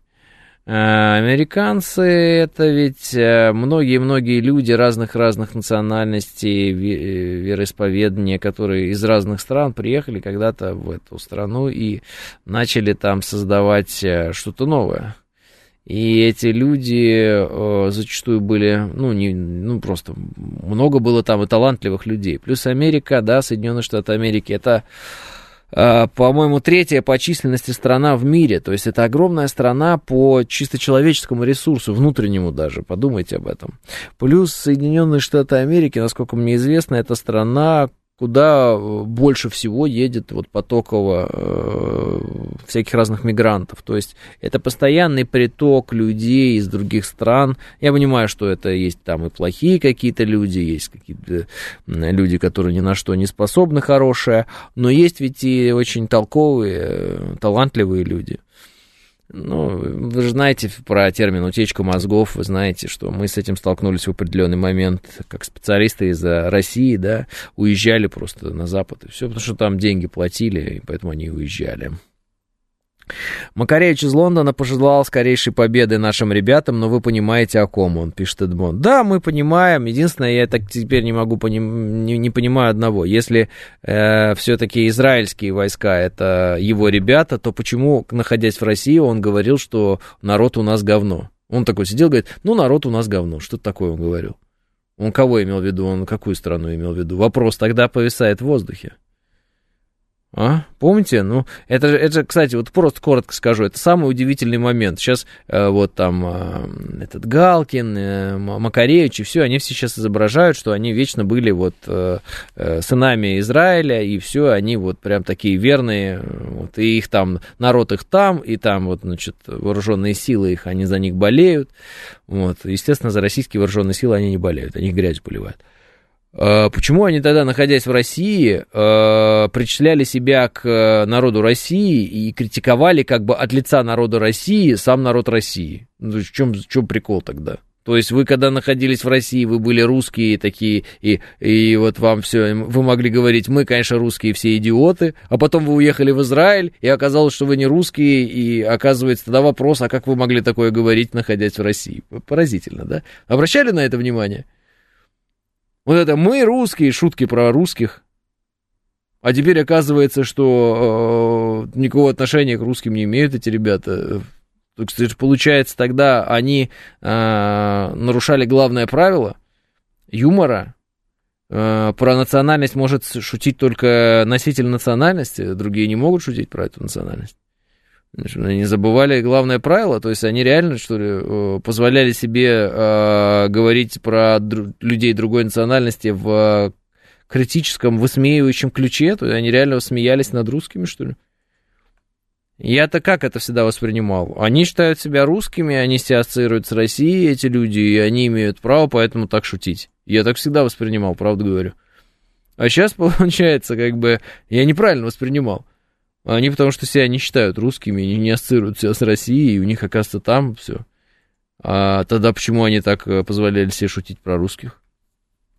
Speaker 2: Э, американцы это ведь э, многие-многие люди разных-разных национальностей, э, вероисповедания, которые из разных стран приехали когда-то в эту страну и начали там создавать что-то новое. И эти люди зачастую были, ну, не, ну, просто много было там и талантливых людей. Плюс Америка, да, Соединенные Штаты Америки, это по-моему, третья по численности страна в мире. То есть это огромная страна по чисто человеческому ресурсу, внутреннему даже. Подумайте об этом. Плюс Соединенные Штаты Америки, насколько мне известно, это страна, куда э, больше всего едет вот потоково э, всяких разных мигрантов. То есть это постоянный приток людей из других стран. Я понимаю, что это есть там и плохие какие-то люди, есть какие-то люди, которые ни на что не способны, хорошие, но есть ведь и очень толковые, э, талантливые люди. Ну, вы же знаете про термин утечка мозгов, вы знаете, что мы с этим столкнулись в определенный момент, как специалисты из России, да, уезжали просто на Запад, и все, потому что там деньги платили, и поэтому они уезжали. Макаревич из Лондона пожелал скорейшей победы нашим ребятам, но вы понимаете, о ком он, пишет Эдмон. Да, мы понимаем. Единственное, я так теперь не могу поним... не, не понимаю одного. Если э, все-таки израильские войска это его ребята, то почему, находясь в России, он говорил, что народ у нас говно? Он такой сидел, говорит, ну, народ у нас говно. Что такое он говорил? Он кого имел в виду? Он какую страну имел в виду? Вопрос тогда повисает в воздухе. А? Помните? Ну, это же, это кстати, вот просто коротко скажу, это самый удивительный момент. Сейчас э, вот там э, этот Галкин, э, Макаревич и все, они все сейчас изображают, что они вечно были вот э, э, сынами Израиля, и все, они вот прям такие верные, вот, и их там, народ их там, и там вот, значит, вооруженные силы их, они за них болеют. Вот, естественно, за российские вооруженные силы они не болеют, они грязь поливают. А, почему они тогда, находясь в России, а, причисляли себя к э, народу России и критиковали как бы от лица народа России сам народ России? Ну, в чем, в чем прикол тогда? То есть вы, когда находились в России, вы были русские такие, и, и вот вам все, вы могли говорить, мы, конечно, русские все идиоты, а потом вы уехали в Израиль, и оказалось, что вы не русские, и оказывается тогда вопрос, а как вы могли такое говорить, находясь в России? Поразительно, да? Обращали на это внимание? Вот это мы русские, шутки про русских. А теперь оказывается, что э, никакого отношения к русским не имеют эти ребята. То есть, получается, тогда они э, нарушали главное правило юмора. Э, про национальность может шутить только носитель национальности, другие не могут шутить про эту национальность. Они забывали главное правило, то есть они реально, что ли, э, позволяли себе э, говорить про дру- людей другой национальности в критическом, высмеивающем ключе, то есть они реально смеялись над русскими, что ли? Я-то как это всегда воспринимал? Они считают себя русскими, они себя ассоциируют с Россией, эти люди, и они имеют право поэтому так шутить. Я так всегда воспринимал, правду говорю. А сейчас, получается, как бы, я неправильно воспринимал. Они потому что себя не считают русскими, не, не ассоциируют себя с Россией, и у них, оказывается, там все. А тогда почему они так э, позволяли себе шутить про русских?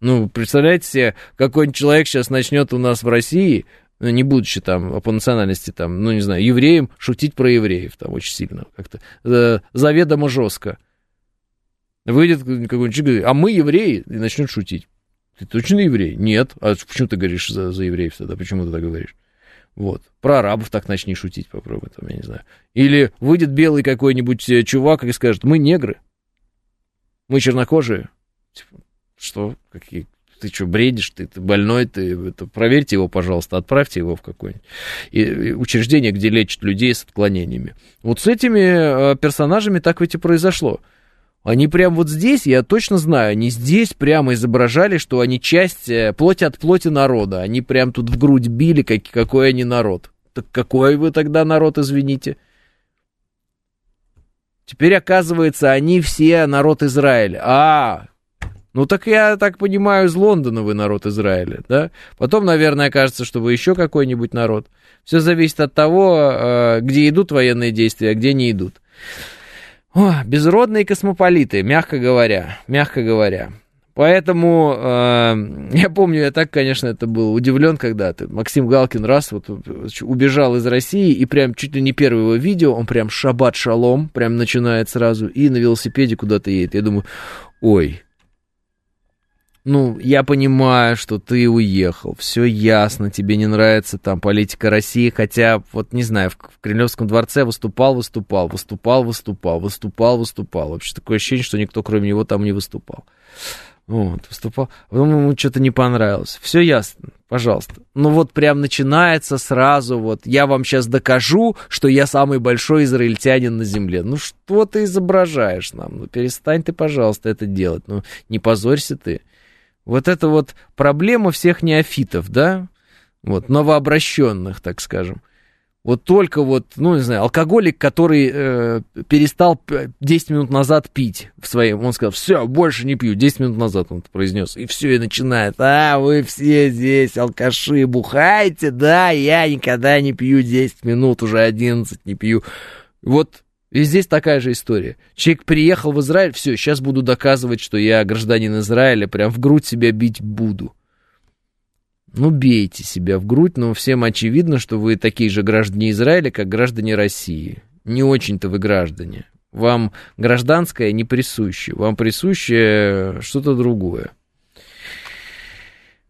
Speaker 2: Ну, представляете себе, какой-нибудь человек сейчас начнет у нас в России, ну, не будучи там по национальности, там, ну, не знаю, евреем, шутить про евреев там очень сильно, как-то э, заведомо жестко. Выйдет какой-нибудь человек, а мы евреи, и начнет шутить. Ты точно еврей? Нет. А почему ты говоришь за, за евреев тогда? Почему ты так говоришь? Вот. Про арабов так начни шутить, попробуй, там, я не знаю. Или выйдет белый какой-нибудь э, чувак и скажет, мы негры, мы чернокожие. Типа, что? Какие? Ты что, бредишь? Ты, ты больной? Ты, это, проверьте его, пожалуйста, отправьте его в какое-нибудь учреждение, где лечат людей с отклонениями. Вот с этими э, персонажами так ведь и произошло. Они прям вот здесь, я точно знаю, они здесь прямо изображали, что они часть, э, плоть от плоти народа. Они прям тут в грудь били, как, какой они народ. Так какой вы тогда народ, извините? Теперь, оказывается, они все народ Израиля. А, ну так я так понимаю, из Лондона вы народ Израиля, да? Потом, наверное, окажется, что вы еще какой-нибудь народ. Все зависит от того, э, где идут военные действия, а где не идут. О, безродные космополиты, мягко говоря, мягко говоря. Поэтому э, я помню, я так, конечно, это был удивлен когда-то. Максим Галкин раз вот убежал из России, и прям чуть ли не первое его видео, он прям шабат шалом, прям начинает сразу, и на велосипеде куда-то едет. Я думаю, ой, ну, я понимаю, что ты уехал, все ясно, тебе не нравится там политика России, хотя, вот не знаю, в, в Кремлевском дворце выступал, выступал, выступал, выступал, выступал, выступал. Вообще такое ощущение, что никто кроме него там не выступал. Вот, выступал. Потом ему что-то не понравилось. Все ясно, пожалуйста. Ну вот прям начинается сразу вот, я вам сейчас докажу, что я самый большой израильтянин на земле. Ну что ты изображаешь нам? Ну перестань ты, пожалуйста, это делать. Ну не позорься ты. Вот это вот проблема всех неофитов, да, вот, новообращенных, так скажем. Вот только вот, ну, не знаю, алкоголик, который э, перестал 10 минут назад пить в своем, он сказал, все, больше не пью, 10 минут назад он это произнес, и все, и начинает, а, вы все здесь алкаши, бухаете, да, я никогда не пью 10 минут, уже 11 не пью. Вот и здесь такая же история. Человек приехал в Израиль, все, сейчас буду доказывать, что я гражданин Израиля, прям в грудь себя бить буду. Ну, бейте себя в грудь, но всем очевидно, что вы такие же граждане Израиля, как граждане России. Не очень-то вы граждане. Вам гражданское не присуще, вам присуще что-то другое.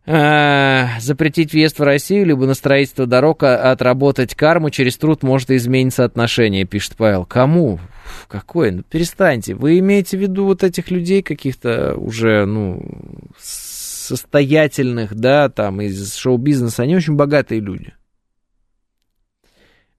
Speaker 2: А, запретить въезд в Россию, либо на строительство дорог а, отработать карму, через труд может измениться отношение, пишет Павел. Кому? Какое? Ну, перестаньте. Вы имеете в виду вот этих людей каких-то уже, ну, состоятельных, да, там, из шоу-бизнеса, они очень богатые люди.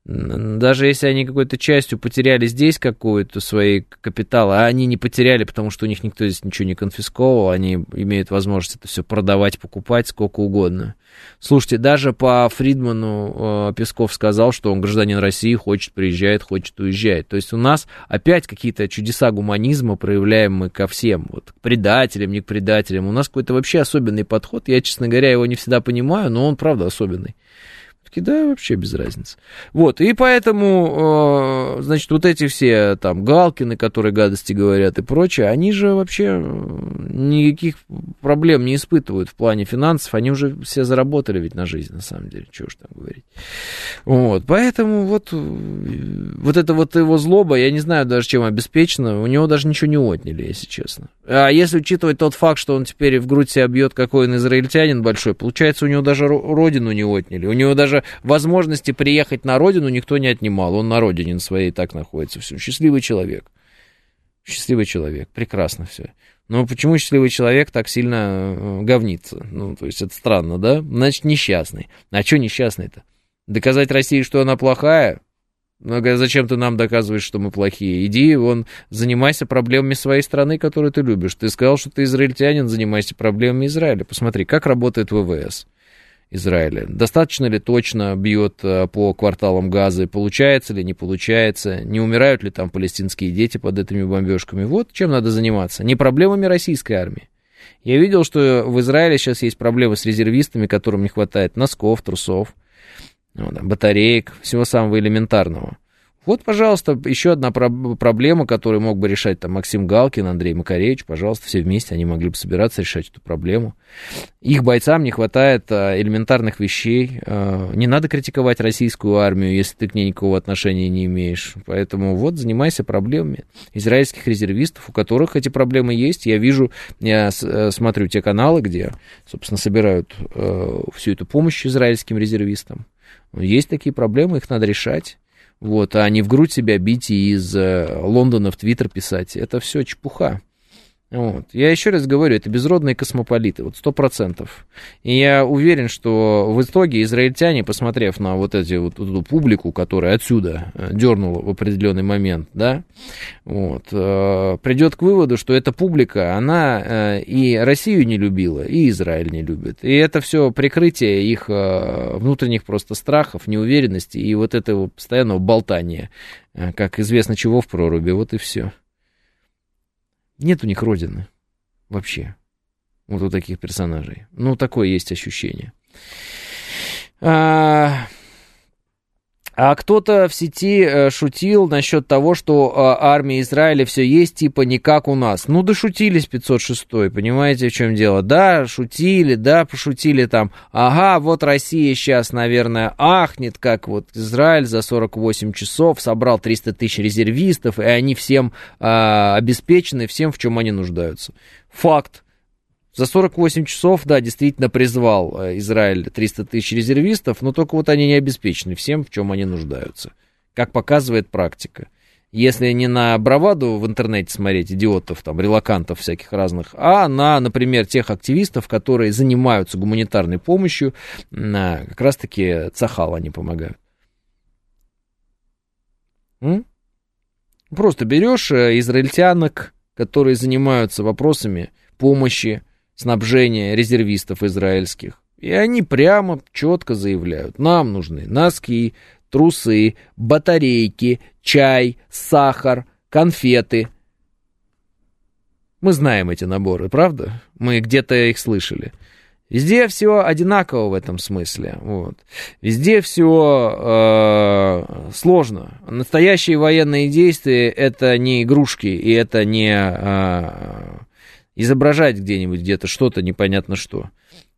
Speaker 2: Даже если они какой-то частью потеряли здесь какую-то свои капиталы, а они не потеряли, потому что у них никто здесь ничего не конфисковал, они имеют возможность это все продавать, покупать сколько угодно. Слушайте, даже по Фридману э, Песков сказал, что он гражданин России, хочет приезжает, хочет уезжает. То есть у нас опять какие-то чудеса гуманизма проявляем мы ко всем, вот, к предателям, не к предателям. У нас какой-то вообще особенный подход. Я, честно говоря, его не всегда понимаю, но он правда особенный. Да, вообще без разницы. Вот, и поэтому, э, значит, вот эти все там Галкины, которые гадости говорят и прочее, они же вообще никаких проблем не испытывают в плане финансов, они уже все заработали ведь на жизнь, на самом деле, чего уж там говорить. Вот, поэтому вот, вот это вот его злоба, я не знаю даже, чем обеспечено, у него даже ничего не отняли, если честно. А если учитывать тот факт, что он теперь в грудь себя бьет, какой он израильтянин большой, получается, у него даже родину не отняли, у него даже возможности приехать на родину никто не отнимал. Он на родине своей так находится. Все. Счастливый человек. Счастливый человек. Прекрасно все. Но почему счастливый человек так сильно э, говнится? Ну, то есть это странно, да? Значит, несчастный. А что несчастный-то? Доказать России, что она плохая? Ну, зачем ты нам доказываешь, что мы плохие? Иди, вон, занимайся проблемами своей страны, которую ты любишь. Ты сказал, что ты израильтянин, занимайся проблемами Израиля. Посмотри, как работает ВВС. Израиля. Достаточно ли точно бьет э, по кварталам газа, получается ли, не получается, не умирают ли там палестинские дети под этими бомбежками. Вот чем надо заниматься. Не проблемами российской армии. Я видел, что в Израиле сейчас есть проблемы с резервистами, которым не хватает носков, трусов, батареек, всего самого элементарного. Вот, пожалуйста, еще одна про- проблема, которую мог бы решать там Максим Галкин, Андрей Макаревич, пожалуйста, все вместе они могли бы собираться решать эту проблему. Их бойцам не хватает а, элементарных вещей. А, не надо критиковать российскую армию, если ты к ней никакого отношения не имеешь. Поэтому вот занимайся проблемами израильских резервистов, у которых эти проблемы есть. Я вижу, я э, смотрю те каналы, где, собственно, собирают э, всю эту помощь израильским резервистам. Есть такие проблемы, их надо решать вот, а не в грудь себя бить и из э, Лондона в Твиттер писать. Это все чепуха. Вот. Я еще раз говорю, это безродные космополиты, вот сто процентов. И я уверен, что в итоге израильтяне, посмотрев на вот, эти, вот эту публику, которая отсюда э, дернула в определенный момент, да, вот, э, придет к выводу, что эта публика, она э, и Россию не любила, и Израиль не любит. И это все прикрытие их внутренних просто страхов, неуверенности и вот этого постоянного болтания, как известно чего в проруби, вот и все. Нет у них родины вообще. Вот у таких персонажей. Ну, такое есть ощущение. А, а кто-то в сети э, шутил насчет того, что э, армия Израиля все есть, типа не как у нас. Ну, дошутились 506 понимаете, в чем дело? Да, шутили, да, пошутили там. Ага, вот Россия сейчас, наверное, ахнет, как вот Израиль за 48 часов собрал 300 тысяч резервистов, и они всем э, обеспечены, всем, в чем они нуждаются. Факт. За 48 часов, да, действительно призвал э, Израиль 300 тысяч резервистов, но только вот они не обеспечены всем, в чем они нуждаются. Как показывает практика. Если не на браваду в интернете смотреть, идиотов, там, релакантов всяких разных, а на, например, тех активистов, которые занимаются гуманитарной помощью, как раз-таки Цахал они помогают. М? Просто берешь э, израильтянок, которые занимаются вопросами помощи снабжения резервистов израильских. И они прямо четко заявляют, нам нужны носки, трусы, батарейки, чай, сахар, конфеты. Мы знаем эти наборы, правда? Мы где-то их слышали. Везде все одинаково в этом смысле. Вот. Везде все э, сложно. Настоящие военные действия это не игрушки и это не э, изображать где-нибудь где-то что-то непонятно что.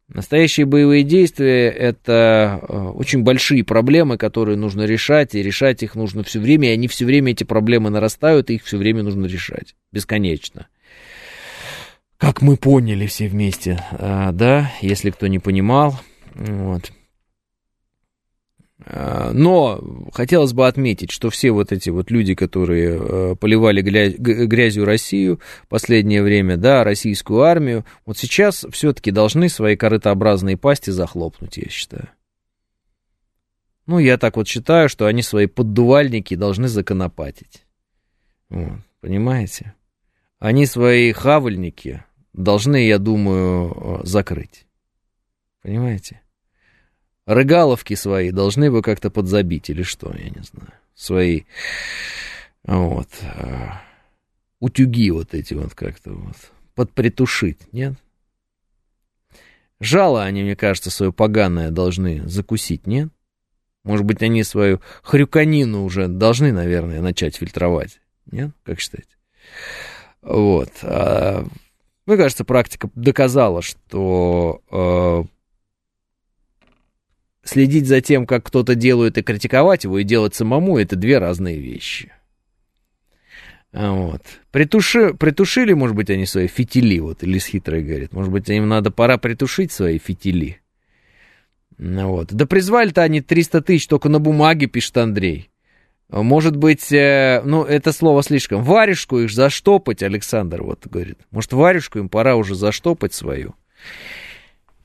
Speaker 2: Настоящие боевые действия – это э, очень большие проблемы, которые нужно решать, и решать их нужно все время, и они все время, эти проблемы нарастают, и их все время нужно решать, бесконечно. Как мы поняли все вместе, э, да, если кто не понимал, вот. Э, но хотелось бы отметить, что все вот эти вот люди, которые э, поливали грязью Россию последнее время, да, российскую армию, вот сейчас все-таки должны свои корытообразные пасти захлопнуть, я считаю. Ну, я так вот считаю, что они свои поддувальники должны законопатить. Вот, понимаете? Они свои хавальники должны, я думаю, э, закрыть. Понимаете? Рыгаловки свои должны бы как-то подзабить или что, я не знаю. Свои вот а, утюги вот эти вот как-то вот подпритушить, нет? Жало они, мне кажется, свое поганое должны закусить, нет? Может быть, они свою хрюканину уже должны, наверное, начать фильтровать, нет? Как считаете? Вот. А, мне кажется, практика доказала, что э, следить за тем, как кто-то делает, и критиковать его, и делать самому, это две разные вещи. Вот. Притуши, притушили, может быть, они свои фитили, вот Лис хитрый говорит. Может быть, им надо пора притушить свои фитили. Вот. Да призвали-то они 300 тысяч только на бумаге, пишет Андрей. Может быть, э, ну, это слово слишком. Варежку их заштопать, Александр вот говорит. Может, варежку им пора уже заштопать свою.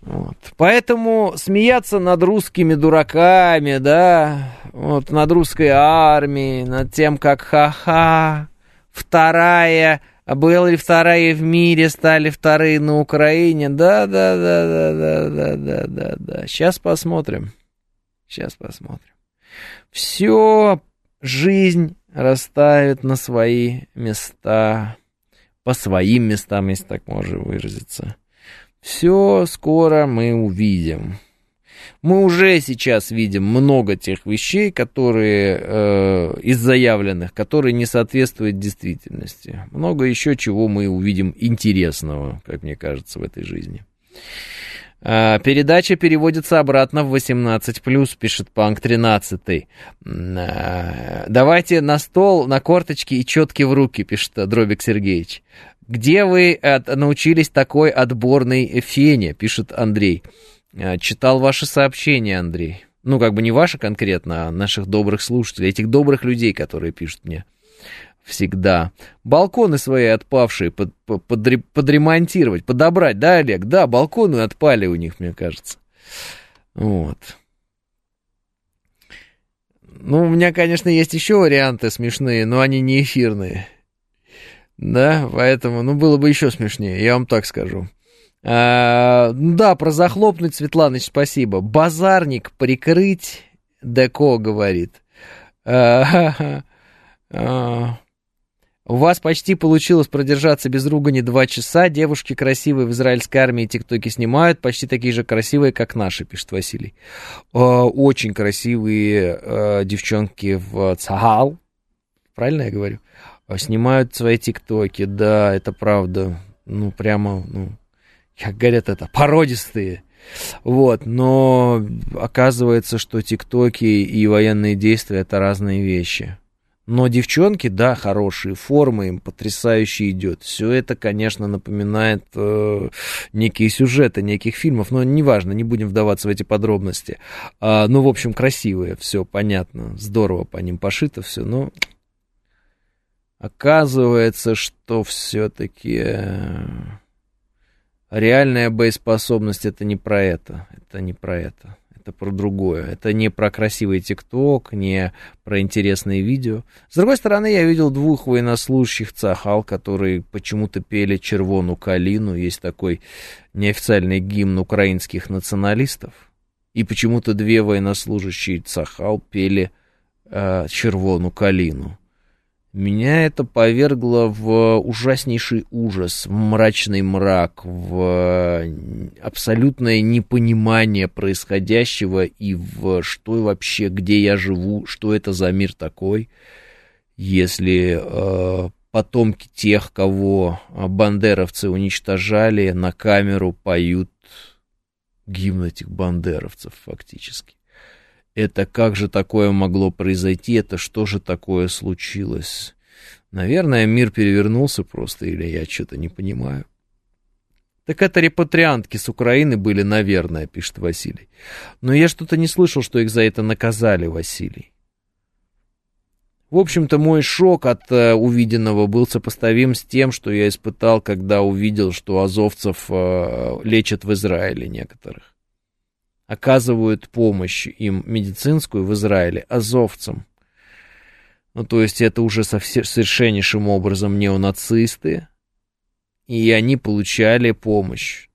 Speaker 2: Вот. Поэтому смеяться над русскими дураками, да, вот, над русской армией, над тем, как ха-ха, вторая, были вторая в мире, стали вторые на Украине, да, да, да, да, да, да, да, да, да. Сейчас посмотрим. Сейчас посмотрим. Все жизнь расставит на свои места, по своим местам, если так можно выразиться. Все скоро мы увидим. Мы уже сейчас видим много тех вещей, которые э, из заявленных, которые не соответствуют действительности. Много еще чего мы увидим интересного, как мне кажется, в этой жизни. А, передача переводится обратно в 18+, пишет Панк 13. А, давайте на стол, на корточки и четки в руки, пишет Дробик Сергеевич. Где вы от, научились такой отборной фене, пишет Андрей. А, читал ваши сообщения, Андрей. Ну, как бы не ваши конкретно, а наших добрых слушателей, этих добрых людей, которые пишут мне всегда. Балконы свои отпавшие под, под, подремонтировать, подобрать, да, Олег? Да, балконы отпали у них, мне кажется. Вот. Ну, у меня, конечно, есть еще варианты смешные, но они не эфирные. Да, поэтому, ну, было бы еще смешнее, я вам так скажу. А, да, про захлопнуть, Светланыч, спасибо. Базарник прикрыть, Деко говорит. А, а, у вас почти получилось продержаться без ругани два часа. Девушки красивые в израильской армии тиктоки снимают, почти такие же красивые, как наши, пишет Василий. Очень красивые девчонки в Цагал. Правильно я говорю? А снимают свои тиктоки, да, это правда. Ну, прямо, ну, как говорят это, породистые. Вот, но оказывается, что тиктоки и военные действия это разные вещи. Но девчонки, да, хорошие, формы им потрясающе идет. Все это, конечно, напоминает э, некие сюжеты неких фильмов, но неважно, не будем вдаваться в эти подробности. А, ну, в общем, красивые, все понятно, здорово по ним пошито все, но Оказывается, что все-таки э, реальная боеспособность это не про это. Это не про это. Это про другое. Это не про красивый ТикТок, не про интересные видео. С другой стороны, я видел двух военнослужащих Цахал, которые почему-то пели «Червону калину». Есть такой неофициальный гимн украинских националистов. И почему-то две военнослужащие Цахал пели э, «Червону калину». Меня это повергло в ужаснейший ужас, в мрачный мрак, в абсолютное непонимание происходящего и в что вообще, где я живу, что это за мир такой, если э, потомки тех, кого бандеровцы уничтожали, на камеру поют Гимн этих бандеровцев фактически. Это как же такое могло произойти? Это что же такое случилось? Наверное, мир перевернулся просто, или я что-то не понимаю. Так это репатриантки с Украины были, наверное, пишет Василий. Но я что-то не слышал, что их за это наказали, Василий. В общем-то, мой шок от э, увиденного был сопоставим с тем, что я испытал, когда увидел, что азовцев э, лечат в Израиле некоторых оказывают помощь им медицинскую в Израиле азовцам. Ну, то есть это уже совсем, совершеннейшим образом неонацисты, и они получали помощь.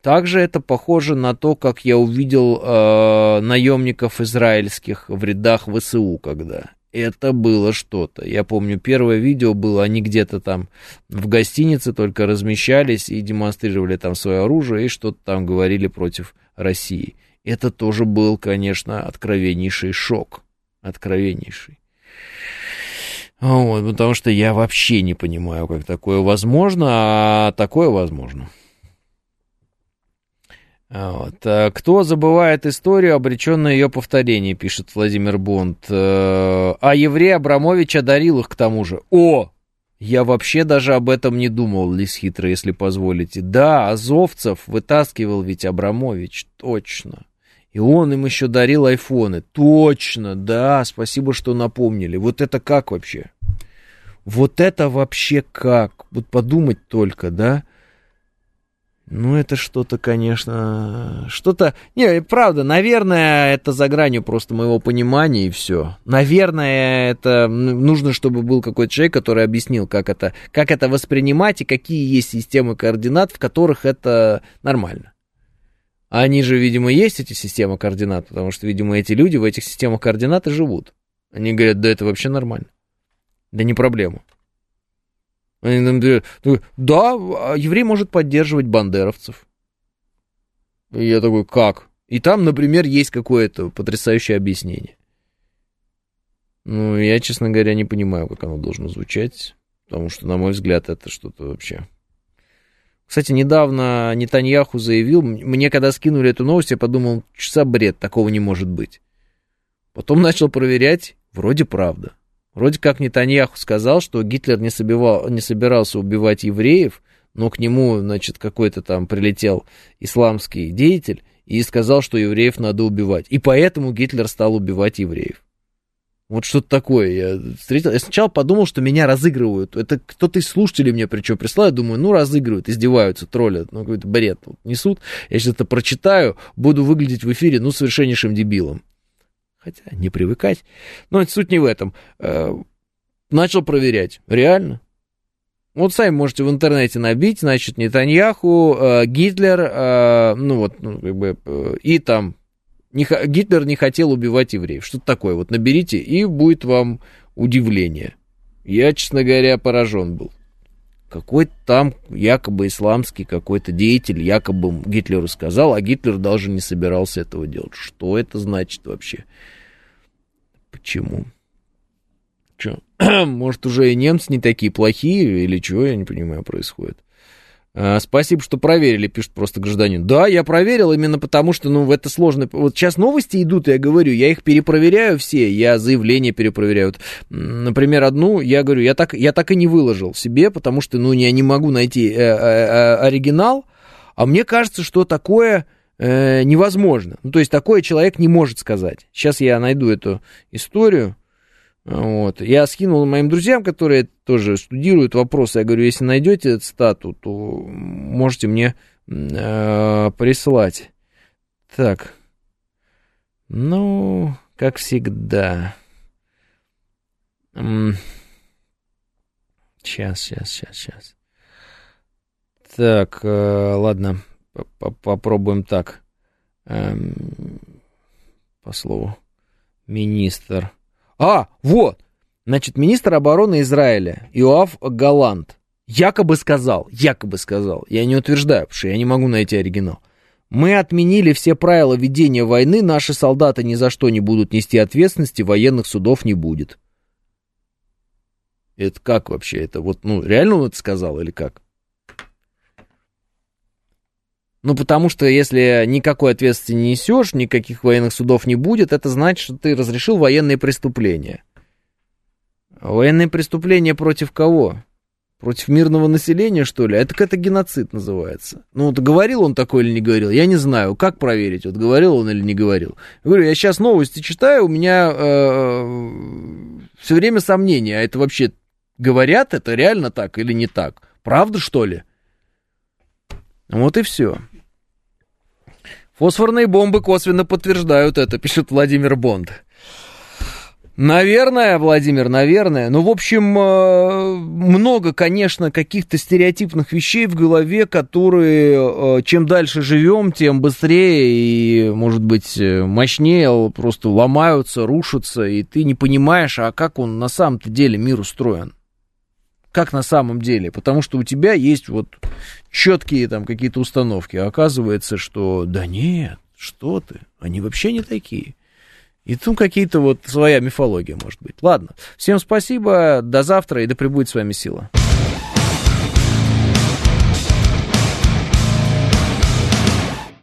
Speaker 2: Также это похоже на то, как я увидел э, наемников израильских в рядах ВСУ, когда это было что-то. Я помню, первое видео было, они где-то там в гостинице только размещались и демонстрировали там свое оружие и что-то там говорили против России. Это тоже был, конечно, откровеннейший шок. Откровеннейший. Вот, потому что я вообще не понимаю, как такое возможно, а такое возможно. Вот. А кто забывает историю, обречен на ее повторение, пишет Владимир Бонд. Э, а еврей Абрамович одарил их к тому же. О! Я вообще даже об этом не думал, Лис Хитро, если позволите. Да, азовцев вытаскивал ведь Абрамович, точно. И он им еще дарил айфоны. Точно, да, спасибо, что напомнили. Вот это как вообще? Вот это вообще как? Вот подумать только, да? Ну, это что-то, конечно, что-то... Не, правда, наверное, это за гранью просто моего понимания и все. Наверное, это нужно, чтобы был какой-то человек, который объяснил, как это, как это воспринимать и какие есть системы координат, в которых это нормально. Они же, видимо, есть эти системы координат, потому что, видимо, эти люди в этих системах координат и живут. Они говорят, да это вообще нормально. Да не проблема. Да, а еврей может поддерживать бандеровцев. И я такой, как? И там, например, есть какое-то потрясающее объяснение. Ну, я, честно говоря, не понимаю, как оно должно звучать, потому что, на мой взгляд, это что-то вообще... Кстати, недавно Нетаньяху заявил, мне когда скинули эту новость, я подумал, часа бред, такого не может быть. Потом начал проверять, вроде правда. Вроде как Нетаньяху сказал, что Гитлер не, собивал, не собирался убивать евреев, но к нему, значит, какой-то там прилетел исламский деятель и сказал, что евреев надо убивать. И поэтому Гитлер стал убивать евреев. Вот что-то такое я встретил. Я сначала подумал, что меня разыгрывают. Это кто-то из слушателей мне причем прислал. Я думаю, ну разыгрывают, издеваются, троллят. Ну какой-то бред несут. Я сейчас это прочитаю, буду выглядеть в эфире, ну, совершеннейшим дебилом. Хотя не привыкать. Но суть не в этом. Э, начал проверять. Реально. Вот сами можете в интернете набить, значит, Нетаньяху, э, Гитлер, э, ну вот, ну, как бы, и там не, Гитлер не хотел убивать евреев. Что-то такое. Вот наберите, и будет вам удивление. Я, честно говоря, поражен был. Какой-то там якобы исламский какой-то деятель якобы Гитлеру сказал, а Гитлер даже не собирался этого делать. Что это значит вообще? Почему? Че? Может, уже и немцы не такие плохие, или чего, я не понимаю, происходит. А, спасибо, что проверили, пишет просто гражданин. Да, я проверил именно потому, что, ну, это сложно. Вот сейчас новости идут, я говорю, я их перепроверяю все, я заявления перепроверяю. Вот, например, одну, я говорю, я так, я так и не выложил себе, потому что, ну, я не могу найти э, э, э, оригинал, а мне кажется, что такое э, невозможно. Ну, то есть такое человек не может сказать. Сейчас я найду эту историю. Вот. Я скинул моим друзьям, которые тоже студируют вопросы. Я говорю, если найдете стату, то можете мне э, прислать. Так. Ну, как всегда. Сейчас, сейчас, сейчас, сейчас. Так, э, ладно. Попробуем так. Эм, по слову. Министр. А, вот. Значит, министр обороны Израиля Иоав Галант якобы сказал, якобы сказал, я не утверждаю, потому что я не могу найти оригинал. Мы отменили все правила ведения войны, наши солдаты ни за что не будут нести ответственности, военных судов не будет. Это как вообще? Это вот, ну, реально он это сказал или как? Ну, потому что если никакой ответственности не несешь, никаких военных судов не будет, это значит, что ты разрешил военные преступления. Военные преступления против кого? Против мирного населения, что ли? Это это геноцид называется. Ну, вот говорил он такой или не говорил, я не знаю. Как проверить, вот говорил он или не говорил. Я говорю, я сейчас новости читаю, у меня э, все время сомнения, а это вообще говорят, это реально так или не так? Правда, что ли? Вот и все. Фосфорные бомбы косвенно подтверждают это, пишет Владимир Бонд. Наверное, Владимир, наверное. Ну, в общем, э, много, конечно, каких-то стереотипных вещей в голове, которые э, чем дальше живем, тем быстрее и, может быть, э, мощнее просто ломаются, рушатся, и ты не понимаешь, а как он на самом-то деле мир устроен. Как на самом деле? Потому что у тебя есть вот четкие там какие-то установки. А оказывается, что да нет, что ты, они вообще не такие. И тут какие-то вот своя мифология может быть. Ладно, всем спасибо, до завтра и да пребудет с вами сила.